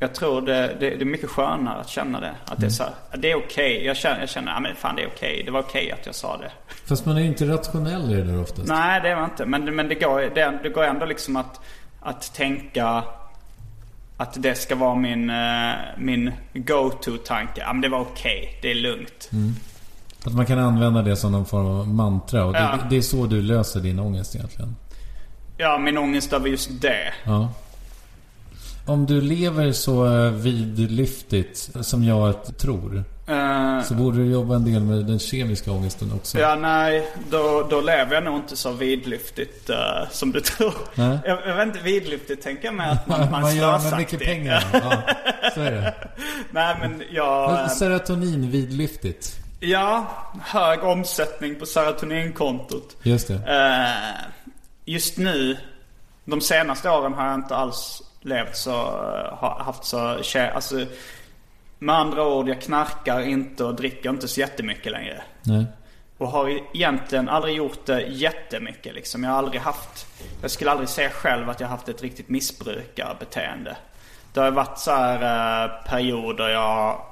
Jag tror det, det, det är mycket skönare att känna det. Att det är så här, det är okej. Jag känner, jag känner, ja men fan det är okej. Det var okej att jag sa det. Fast man är ju inte rationell i det där oftast. Nej, det var inte. Men, men det, går, det, det går ändå liksom att, att tänka att det ska vara min, eh, min go-to-tanke. Ja men det var okej, det är lugnt. Att man kan använda det som någon form av mantra. Och det, Ja. det är så du löser din ångest egentligen. Ja, min ångest över just det. Ja. Om du lever så eh, vidlyftigt som jag tror. Eh, Så borde du jobba en del med den kemiska ångesten också. Ja, nej. Då, då lever jag nog inte så vidlyftigt eh, som du tror. Jag, jag vet inte, vidlyftigt tänker jag mig att man, man Vad gör man med mycket pengar? Ja, så är det. Nej, men jag... Serotonin vidlyftigt. Ja, hög omsättning på serotoninkontot. Just det. Eh, just nu, de senaste åren har jag inte alls levt så, eh, haft så, alltså med andra ord, jag knarkar inte och dricker inte så jättemycket längre. Nej. Och har egentligen aldrig gjort det jättemycket liksom. Jag har aldrig haft, jag skulle aldrig säga själv att jag haft ett riktigt missbrukarbeteende. Det har varit så här eh, perioder jag,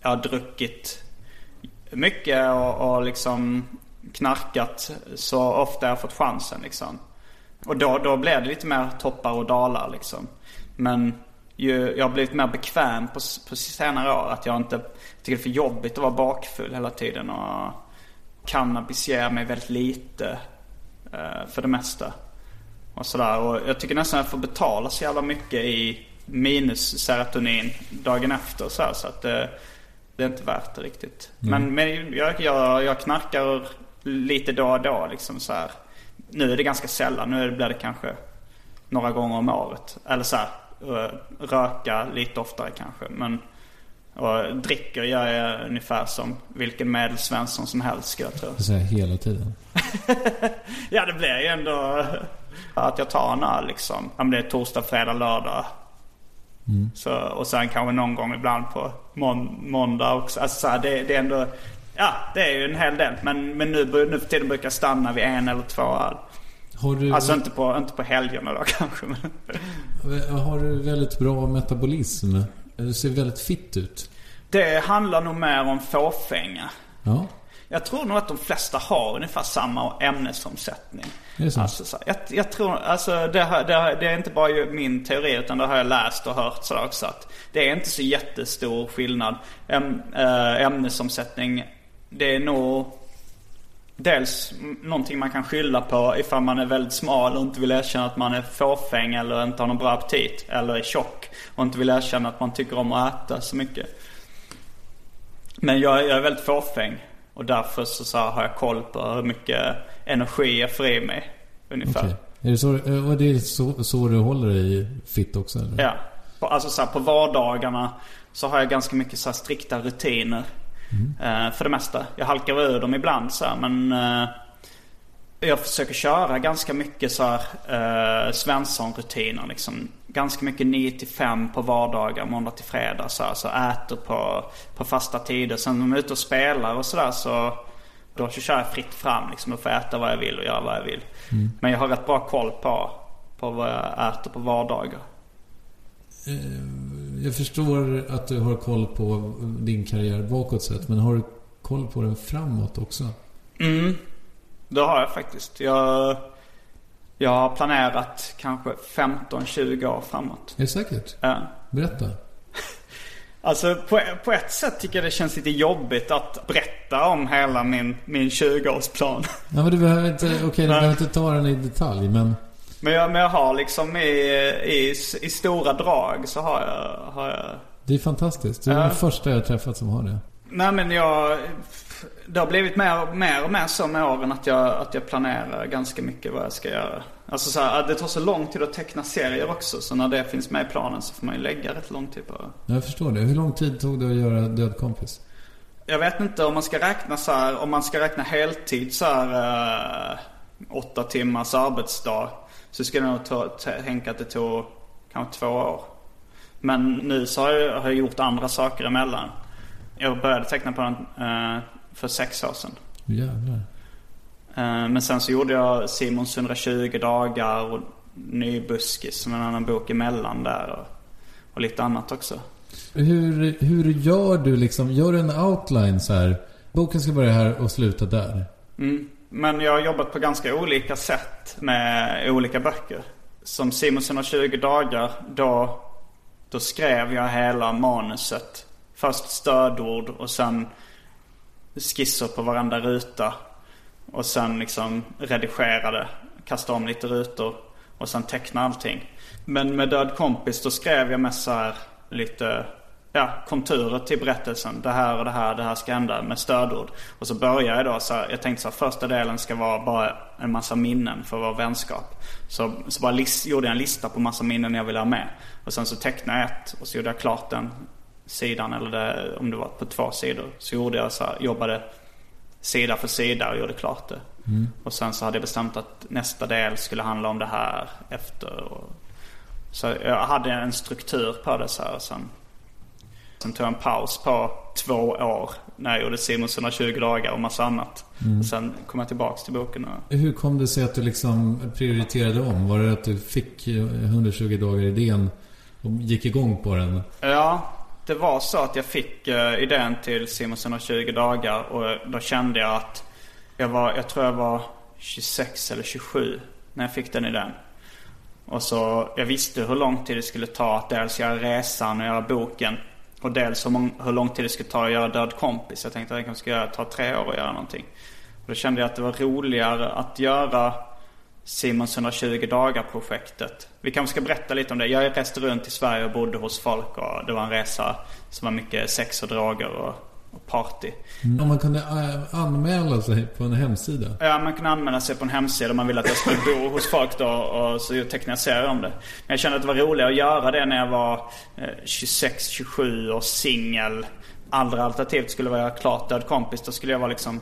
jag har druckit mycket och, och liksom knarkat så ofta jag fått chansen liksom. Och då, då blev det lite mer toppar och dalar liksom. Men ju, jag har blivit mer bekväm på, på senare år. Att jag inte tycker det är för jobbigt att vara bakfull hela tiden. Och cannabis ger mig väldigt lite eh, för det mesta. Och sådär. Och jag tycker nästan att jag får betala så jävla mycket i minus serotonin dagen efter. Så, här, så att det, det är inte värt det riktigt. Men, men jag, jag, jag knarkar lite då och då liksom så här. Nu är det ganska sällan. Nu blir det kanske några gånger om året. Eller så här, röka lite oftare kanske. Men och dricker gör jag ungefär som vilken medelsvensson som helst ska jag tro. Jag hela tiden. Ja det blir ju ändå att jag tar en öl liksom. Om det är torsdag, fredag, lördag. Så, och sen kanske någon gång ibland på mån, måndag också. Alltså så här, det, det är ändå, ja det är ju en hel del. Men, men nu, nu för tiden brukar jag stanna vid en eller två öl. Har du, Alltså inte på, inte på helgerna då kanske. Men. har du väldigt bra metabolism? Du ser väldigt fitt ut. Det handlar nog mer om fåfänga. Ja, Jag tror nog att de flesta har ungefär samma ämnesomsättning. är det så? Alltså, så, jag, jag tror, alltså det, har, det, har, det är inte bara ju min teori utan det har jag läst och hört sådär också. Att det är inte så jättestor skillnad. Äm, äh, ämnesomsättning, det är nog dels någonting man kan skylla på ifall man är väldigt smal och inte vill erkänna att man är fåfäng eller inte har någon bra aptit. Eller är tjock och inte vill erkänna att man tycker om att äta så mycket. Men jag, jag är väldigt fåfäng. Och därför så, så har jag koll på hur mycket energi jag får i mig. Ungefär. Okej. Är det så, eh, och det är så, så du håller dig fitt också eller? Ja. På, alltså så här, på vardagarna så har jag ganska mycket så här strikta rutiner. Eh, för det mesta. Jag halkar ur dem ibland så här, men eh, jag försöker köra ganska mycket så här eh, Svensson-rutiner liksom. Ganska mycket 9 till 5 på vardagar, måndag till fredag så här. Så äter på, på fasta tider. Sen om jag är ute och spelar och sådär så då kör jag fritt fram liksom. Då får äta vad jag vill och göra vad jag vill. Men jag har rätt bra koll på, på vad jag äter på vardagar. Jag förstår att du har koll på din karriär bakåt sett. Men har du koll på den framåt också? Mm, det har jag faktiskt. Jag, jag har planerat kanske 15-20 år framåt. Är det säkert? Ja. Berätta. Alltså på, på ett sätt tycker jag det känns lite jobbigt att berätta om hela min, min 20-årsplan. Ja, men du behöver inte, okej du Nej. behöver inte ta den i detalj men... Men jag, men jag har liksom i, i, i stora drag så har jag, har jag Det är fantastiskt. Du är Ja. den första jag har träffat som har det. Nej men jag... Det har blivit mer, mer och mer så med åren att jag, att jag planerar ganska mycket vad jag ska göra. Alltså så här, det tar så lång tid att teckna serier också. Så när det finns med i planen så får man ju lägga rätt lång tid på det. Jag förstår det. Hur lång tid tog det att göra Död kompis? Jag vet inte om man ska räkna så här, om man ska räkna heltid så här eh, åtta timmars arbetsdag. Så skulle jag nog ta, ta, tänka att det tog kanske två år. Men nu så har jag, har jag gjort andra saker emellan. Jag började teckna på den eh, för sex år sedan. Jävlar. Eh, Men sen så gjorde jag Simons 120 dagar och Nybuskis som en annan bok emellan där. Och, och lite annat också. Hur, hur gör du liksom? Gör du en outline så här? Boken ska börja här och sluta där. Mm. Men jag har jobbat på ganska olika sätt med olika böcker. Som Simonsson har 20 dagar, då Då skrev jag hela manuset. Först stödord och sen skisser på varenda ruta. Och sen liksom redigerade, kastade om lite rutor. Och sen tecknade allting. Men med Död kompis då skrev jag mest så här lite ja, konturer till berättelsen. Det här och det här, det här ska hända med stödord. Och så började jag då så här, jag tänkte så här, första delen ska vara bara en massa minnen för vår vänskap. Så, så bara list, gjorde jag en lista på massa minnen jag ville ha med. Och sen så tecknade jag ett och så gjorde jag klart den sidan eller det, om det var på två sidor. Så gjorde jag så här, jobbade sida för sida och gjorde klart det. Och sen så hade jag bestämt att nästa del skulle handla om det här efter. Och, så jag hade en struktur på det så här. Sen, sen tog jag en paus på två år när jag gjorde Simons 120 dagar och massa annat. Och sen kom jag tillbaks till boken och Hur kom det sig att du liksom prioriterade om? Var det att du fick eh, 120 dagar idén och gick igång på den? Ja, det var så att jag fick eh, idén till Simons 120 dagar och då kände jag att jag var, jag tror jag var 26 eller 27 när jag fick den idén. Och så, jag visste hur lång tid det skulle ta att dels göra resan och göra boken. Och dels hur, mång, hur lång tid det skulle ta att göra Död kompis. Jag tänkte att det kanske skulle ta tre år att göra någonting. Och då kände jag att det var roligare att göra Simons 120 dagar-projektet. Vi kanske ska berätta lite om det. Jag reste runt i Sverige och bodde hos folk och det var en resa som var mycket sex och droger och, party. Om man kunde eh, anmäla sig på en hemsida? Ja, man kunde anmäla sig på en hemsida om man ville att jag skulle bo hos folk då och så tecknade jag serier om det. Men jag kände att det var roligare att göra det när jag var eh, 26, 27 och singel. Andra alternativet skulle vara klart Död kompis. Då skulle jag vara liksom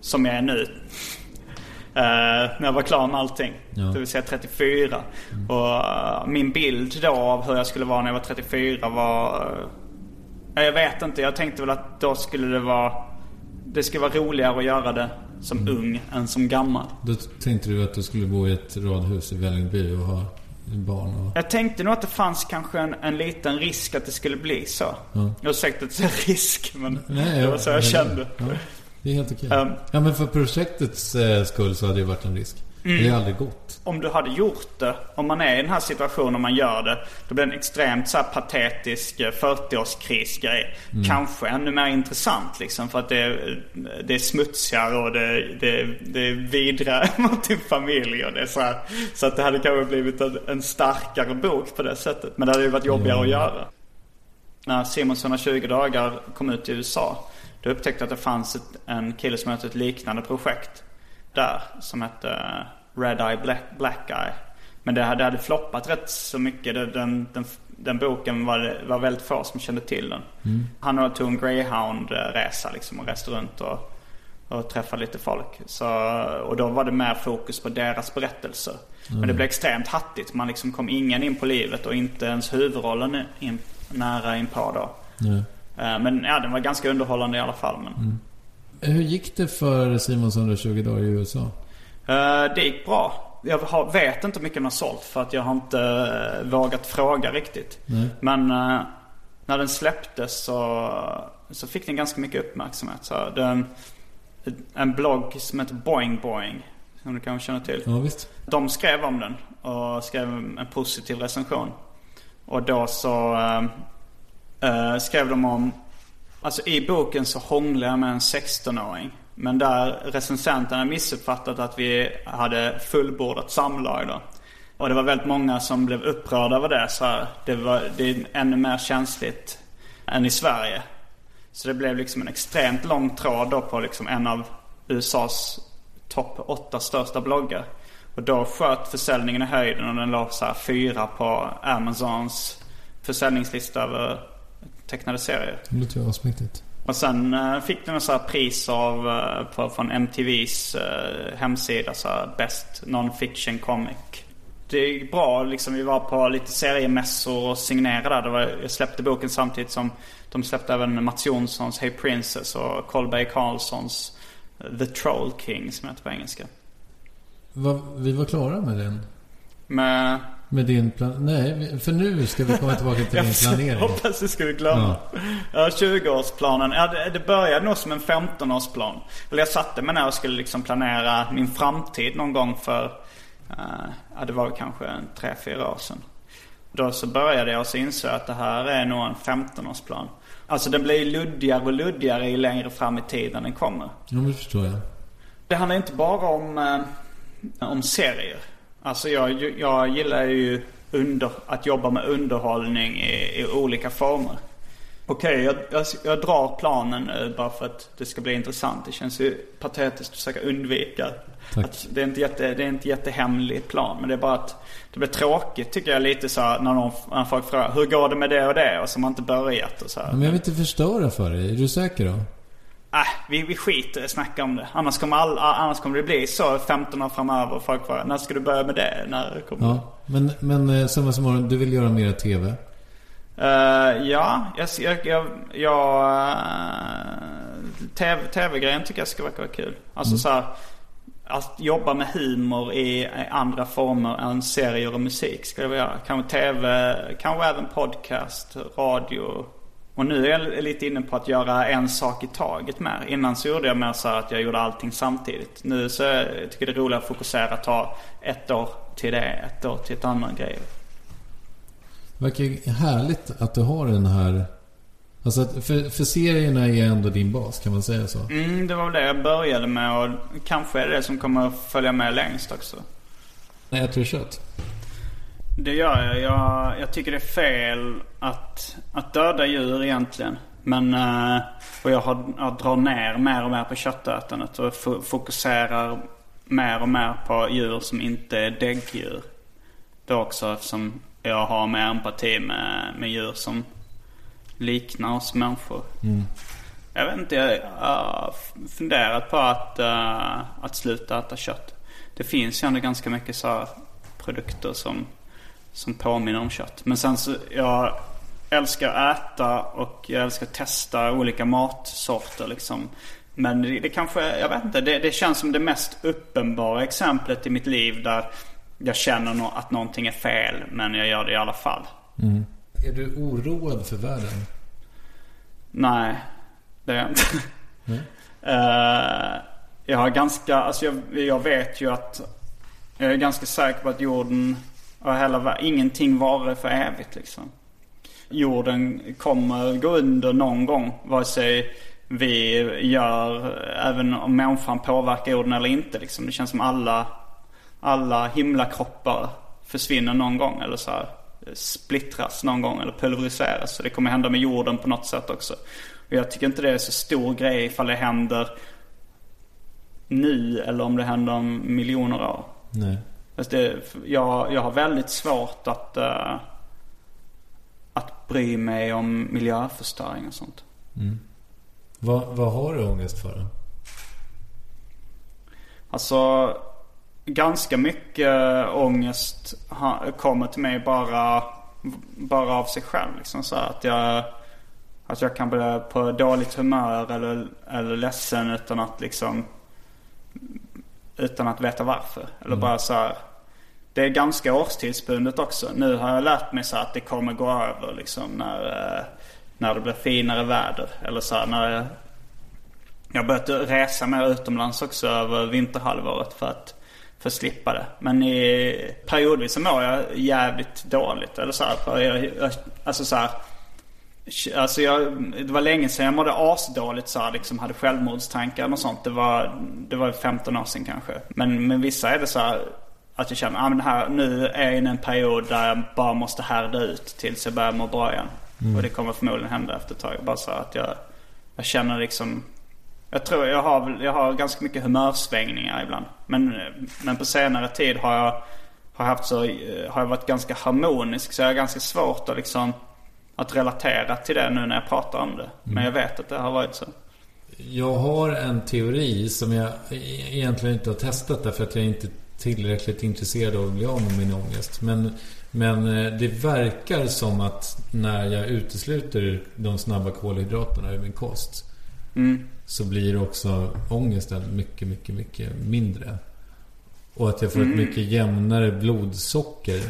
som jag är nu. Eh, när jag var klar med allting. Ja. Det vill säga 34. Och eh, min bild då av hur jag skulle vara när jag var 34 var... eh, jag vet inte. Jag tänkte väl att då skulle det vara... Det skulle vara roligare att göra det som ung än som gammal. Då tänkte du att du skulle bo i ett radhus i Vällingby och ha barn och... Jag tänkte nog att det fanns kanske en, en liten risk att det skulle bli så. Ja. Ursäkta att jag säger risk men Nej, det var så jag kände. Ja, det är helt okej. Um, ja, men för projektets eh, skull så hade det varit en risk. Mm. Det har aldrig gått. Om du hade gjort det, om man är i den här situationen och man gör det. Då blir det en extremt så här patetisk eh, 40-årskrisgrej. Kanske ännu mer intressant liksom. För att det är, det är smutsigare och det, det, det är vidare mot din familj. Och det är så, här, så att det hade kanske blivit en, en starkare bok på det sättet. Men det hade ju varit jobbigare att göra. När Simons 120 dagar kom ut i USA. Då upptäckte jag att det fanns ett, en kille som hade ett liknande projekt där. Som hette Red Eye Black, Black Eye. Men det hade, hade floppat rätt så mycket. Den, den, den boken var, det var väldigt få som kände till den. Han och tog en greyhound-resa liksom och reste runt och, och träffade lite folk. Så, och då var det mer fokus på deras berättelser. Men det blev extremt hattigt. Man liksom kom ingen in på livet och inte ens huvudrollen in, nära in på då. Eh, Men ja, den var ganska underhållande i alla fall. Men, Hur gick det för Simons 120 dagar i USA? Eh, det gick bra. Jag vet inte hur mycket den har sålt för att jag har inte eh, vågat fråga riktigt. Nej. Men eh, när den släpptes så, så fick den ganska mycket uppmärksamhet. Så den, en blogg som heter Boing Boing, som du kanske känner till. Ja, visst. De skrev om den och skrev en positiv recension. Och då så eh, skrev de om, alltså i boken så hånglar jag med en 16-åring. Men där recensenterna missuppfattat att vi hade fullbordat samlag då. Och det var väldigt många som blev upprörda över det. Så här, det, var, det är ännu mer känsligt än i Sverige. Så det blev liksom en extremt lång tråd då på liksom en av USAs topp åtta största bloggar. Och då sköt försäljningen i höjden och den låg så här fyra på Amazons försäljningslista över tecknade serier. Det låter ju asmäktigt. Och sen eh, fick den en så här pris av, eh, på, från MTVs eh, hemsida, så här Best Non-Fiction Comic. Det gick bra liksom. Vi var på lite seriemässor och signerade där. Var, jag släppte boken samtidigt som de släppte även Mats Jonssons Hey Princess och Colby Carlsons eh, The Troll King som heter på engelska. Va, vi var klara med den. Men Med din plan... Nej, vi- för nu ska vi komma tillbaka till din planering. hoppas du skulle glömma. Ja, 20-årsplanen. Ja, det, det började nog som en 15-årsplan. Eller jag satte mig ner och skulle liksom planera min framtid någon gång för, eh, ja det var kanske en 3-4 år sedan. Då så började jag och jag att det här är nog en 15-årsplan. Alltså den blir luddigare och luddigare ju längre fram i tiden den kommer. Ja, det förstår jag. Det handlar inte bara om, eh, om serier. Alltså jag, jag gillar ju under, att jobba med underhållning i, i olika former. Okej, jag, jag, jag drar planen nu bara för att det ska bli intressant. Det känns ju patetiskt att försöka undvika. Tack. Att det, är inte jätte, det är inte jättehemlig plan. Men det är bara att det blir tråkigt tycker jag lite så här, när, någon, när folk frågar hur går det med det och det? Och så har man inte börjat och så här. Men jag vill inte förstöra för dig. Är du säker då? Äh, vi, vi skiter i att snacka om det. Annars kommer, all, annars kommer det bli så 15 år framöver. Folk frågar, när ska du börja med det? När kommer Ja. Men, men eh, summa summarum, du vill göra mera TV? Eh, ja, jag, jag, jag, jag eh, TV, TV-grejen tycker jag ska vara kul. Alltså så här, att jobba med humor i, i andra former än serier och musik skulle jag vilja göra. Kanske TV, kanske även podcast, radio. Och nu är jag lite inne på att göra en sak i taget mer. Innan så gjorde jag mer så att jag gjorde allting samtidigt. Nu så jag tycker jag det är roligare att fokusera, ta ett år till det, ett år till ett annat grej. Det verkar härligt att du har den här... Alltså, för, för serierna är ändå din bas, kan man säga så? Mm, det var väl det jag började med och kanske är det det som kommer följa med längst också. Nej, äter du kött? Det gör jag. Jag, jag tycker det är fel att, att döda djur egentligen. Men, eh, och jag, har, jag drar ner mer och mer på köttätandet och fo- fokuserar mer och mer på djur som inte är däggdjur. Då också eftersom jag har mer empati med, med djur som liknar oss människor. Jag vet inte, jag har funderat på att, eh, att sluta äta kött. Det finns ju ändå ganska mycket så produkter som, som påminner om kött. Men sen så, jag älskar att äta och jag älskar att testa olika matsorter liksom. Men det, det kanske, jag vet inte, det, det känns som det mest uppenbara exemplet i mitt liv där jag känner att någonting är fel men jag gör det i alla fall. Är du oroad för världen? Nej, det är jag inte. Eh, jag har ganska, alltså jag, jag vet ju att jag är ganska säker på att jorden och hela ingenting varar för evigt liksom. Jorden kommer gå under någon gång vare sig vi gör, även om människan påverkar jorden eller inte liksom. Det känns som alla, alla himlakroppar försvinner någon gång eller så här eh, splittras någon gång eller pulveriseras. Så det kommer hända med jorden på något sätt också. Och jag tycker inte det är så stor grej ifall det händer nu eller om det händer om miljoner år. Nej. Det, jag, jag har väldigt svårt att, eh, att bry mig om miljöförstöring och sånt. Vad, vad har du ångest för? då? Alltså ganska mycket ångest kommer till mig bara, bara av sig själv. Liksom så att jag, att jag kan bli på dåligt humör eller, eller ledsen utan att liksom utan att veta varför. Eller bara så här. Det är ganska årstidsbundet också. Nu har jag lärt mig så att det kommer gå över liksom när, eh, när det blir finare väder. Eller så här, när jag, jag har börjat resa mer utomlands också över vinterhalvåret för att, för att slippa det. Men i, periodvis så mår jag jävligt dåligt. Eller så här, för jag, jag, alltså så här, Alltså jag, det var länge sedan jag mådde asdåligt så här, liksom hade självmordstankar och sånt. Det var, det var 15 år sedan kanske. Men med vissa är det så här att jag känner, ah, men här, nu är jag i en period där jag bara måste härda ut tills jag börjar må bra igen. Och det kommer förmodligen hända efter ett tag. Bara så att jag, jag känner liksom jag tror jag har, jag har ganska mycket humörsvängningar ibland. Men, men på senare tid har jag, har haft så, eh, har jag varit ganska harmonisk. Så jag har ganska svårt att liksom att relatera till det nu när jag pratar om det. Men jag vet att det har varit så. Jag har en teori som jag egentligen inte har testat därför att jag inte är tillräckligt intresserad av att bli av med min ångest. Men, men eh, det verkar som att när jag utesluter de snabba kolhydraterna ur min kost så blir också ångesten mycket, mycket, mycket mindre. Och att jag får ett mycket jämnare blodsocker.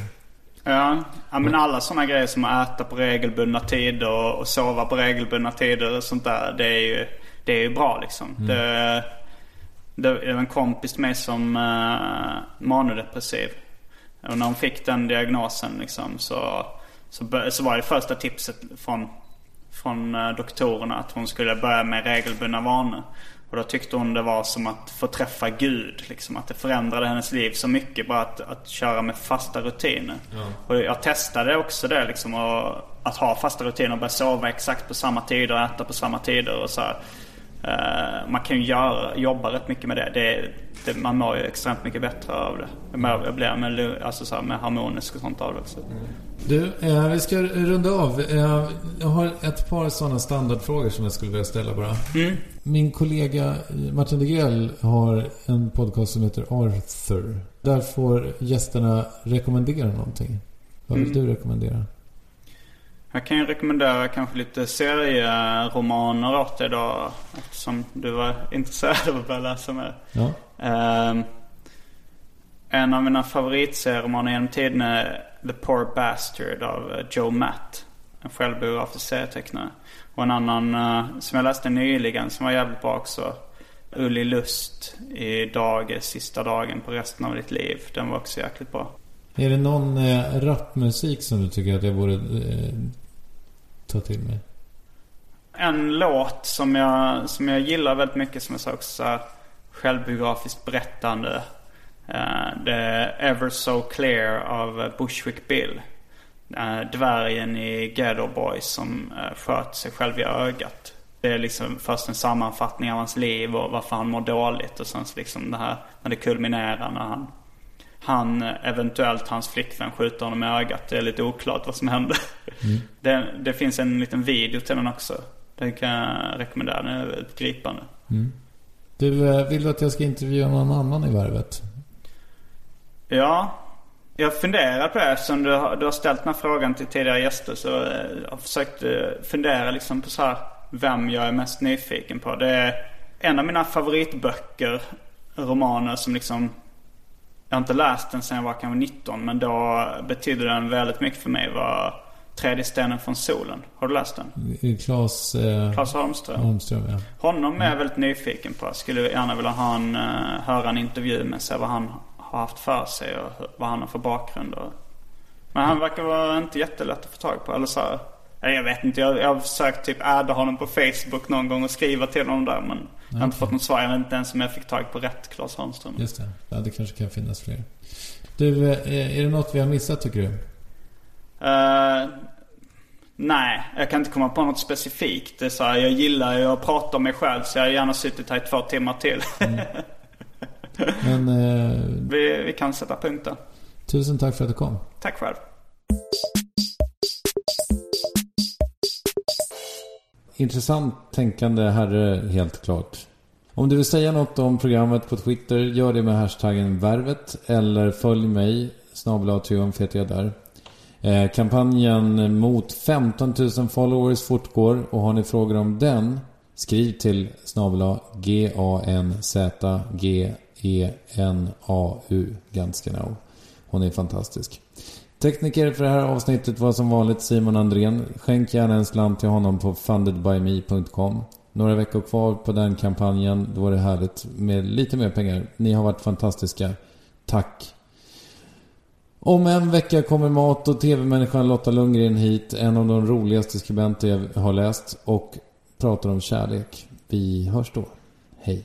Ja, ja men alla sådana grejer som att äta på regelbundna tider och, och sova på regelbundna tider och sånt där. Det är ju, det är ju bra liksom. Det, det är en kompis till mig som uh, manodepressiv. Och när hon fick den diagnosen liksom så, så, så var det första tipset från, från eh, doktorerna att hon skulle börja med regelbundna vanor. Och då tyckte hon det var som att få träffa Gud. Liksom, att det förändrade hennes liv så mycket bara att, att köra med fasta rutiner. Och jag testade också det liksom. Och att ha fasta rutiner och börja sova exakt på samma tider och äta på samma tider och så här. Eh, man kan ju göra, jobba rätt mycket med det. det, det man mår ju extremt mycket bättre av det. Jag blir med, alltså så här, med harmonisk och sånt av det också. Du, eh, vi ska runda av. Eh, jag har ett par sådana standardfrågor som jag skulle vilja ställa bara. Min kollega Martin Degrell har en podcast som heter Arthur. Där får gästerna rekommendera någonting. Vad vill du rekommendera? Jag kan ju rekommendera kanske lite serieromaner åt dig då. Eftersom du var intresserad av att börja läsa mer. Ja. Ehm, en av mina favoritserier genom tiden är The Poor Bastard av Joe Matt. En självbiografisk serietecknare. Och en annan eh, som jag läste nyligen som var jävligt bra också. Ulli Lust i dag, sista dagen på resten av ditt liv. Den var också jäkligt bra. Är det någon eh, rapmusik som du tycker att jag borde eh, ta till mig? En låt som jag, som jag gillar väldigt mycket som jag sa också så här, självbiografiskt berättande. Eh, det är Ever So Clear av Bushwick Bill. Eh, dvärgen i Ghetto Boys som uh, sköt sig själv i ögat. Det är liksom först en sammanfattning av hans liv och varför han mår dåligt. Och sen så liksom det här när det kulminerar när han, han eh, eventuellt hans flickvän skjuter honom i ögat. Det är lite oklart vad som hände. Det, det finns en liten video till den också. Den kan jag rekommendera. Den är väldigt gripande. Du, eh, vill du att jag ska intervjua någon annan i Värvet? Ja, jag funderar på det eftersom du har, du har ställt den här frågan till tidigare gäster. Så eh, jag har försökt eh, fundera liksom på så här vem jag är mest nyfiken på. Det är en av mina favoritböcker, romaner som liksom jag har inte läst den sen jag var kanske 19 men då betydde den väldigt mycket för mig var Tredje stenen från solen. Har du läst den? Klas eh, Claes Holmström. Holmström, ja. Honom är jag väldigt nyfiken på. Skulle gärna vilja ha en, eh, höra en intervju med sig vad han har haft för sig och vad han har för bakgrund. Och... Men han verkar vara inte jättelätt att få tag på. Eller så här, jag vet inte. Jag, jag har försökt typ adda honom på Facebook någon gång och skriva till honom där. Men jag har inte fått något svar. Jag vet inte ens om jag fick tag på rätt Claes Holmström. Just det. Ja, det kanske kan finnas fler. Du, eh, är det något vi har missat tycker du? Eh, nej, jag kan inte komma på något specifikt. Det är så här, jag gillar ju att prata om mig själv så jag har gärna suttit här i två timmar till. Men eh, vi, vi kan sätta punkten. tusen tack för att du kom. Tack själv. Intressant tänkande herre, helt klart. Om du vill säga något om programmet på Twitter, gör det med hashtaggen värvet eller följ mig, snabel Triumf heter jag där. Eh, kampanjen mot 15 000 followers fortgår och har ni frågor om den, skriv till snabel E-N-A-U. ganska now. Hon är fantastisk. Tekniker för det här avsnittet var som vanligt Simon Andrén. Skänk gärna en slant till honom på fundedbyme.com. Några veckor kvar på den kampanjen. Då är det härligt med lite mer pengar. Ni har varit fantastiska. Tack. Om en vecka kommer mat och TV-människan Lotta Lundgren hit. En av de roligaste skribenter jag har läst. Och pratar om kärlek. Vi hörs då. Hej.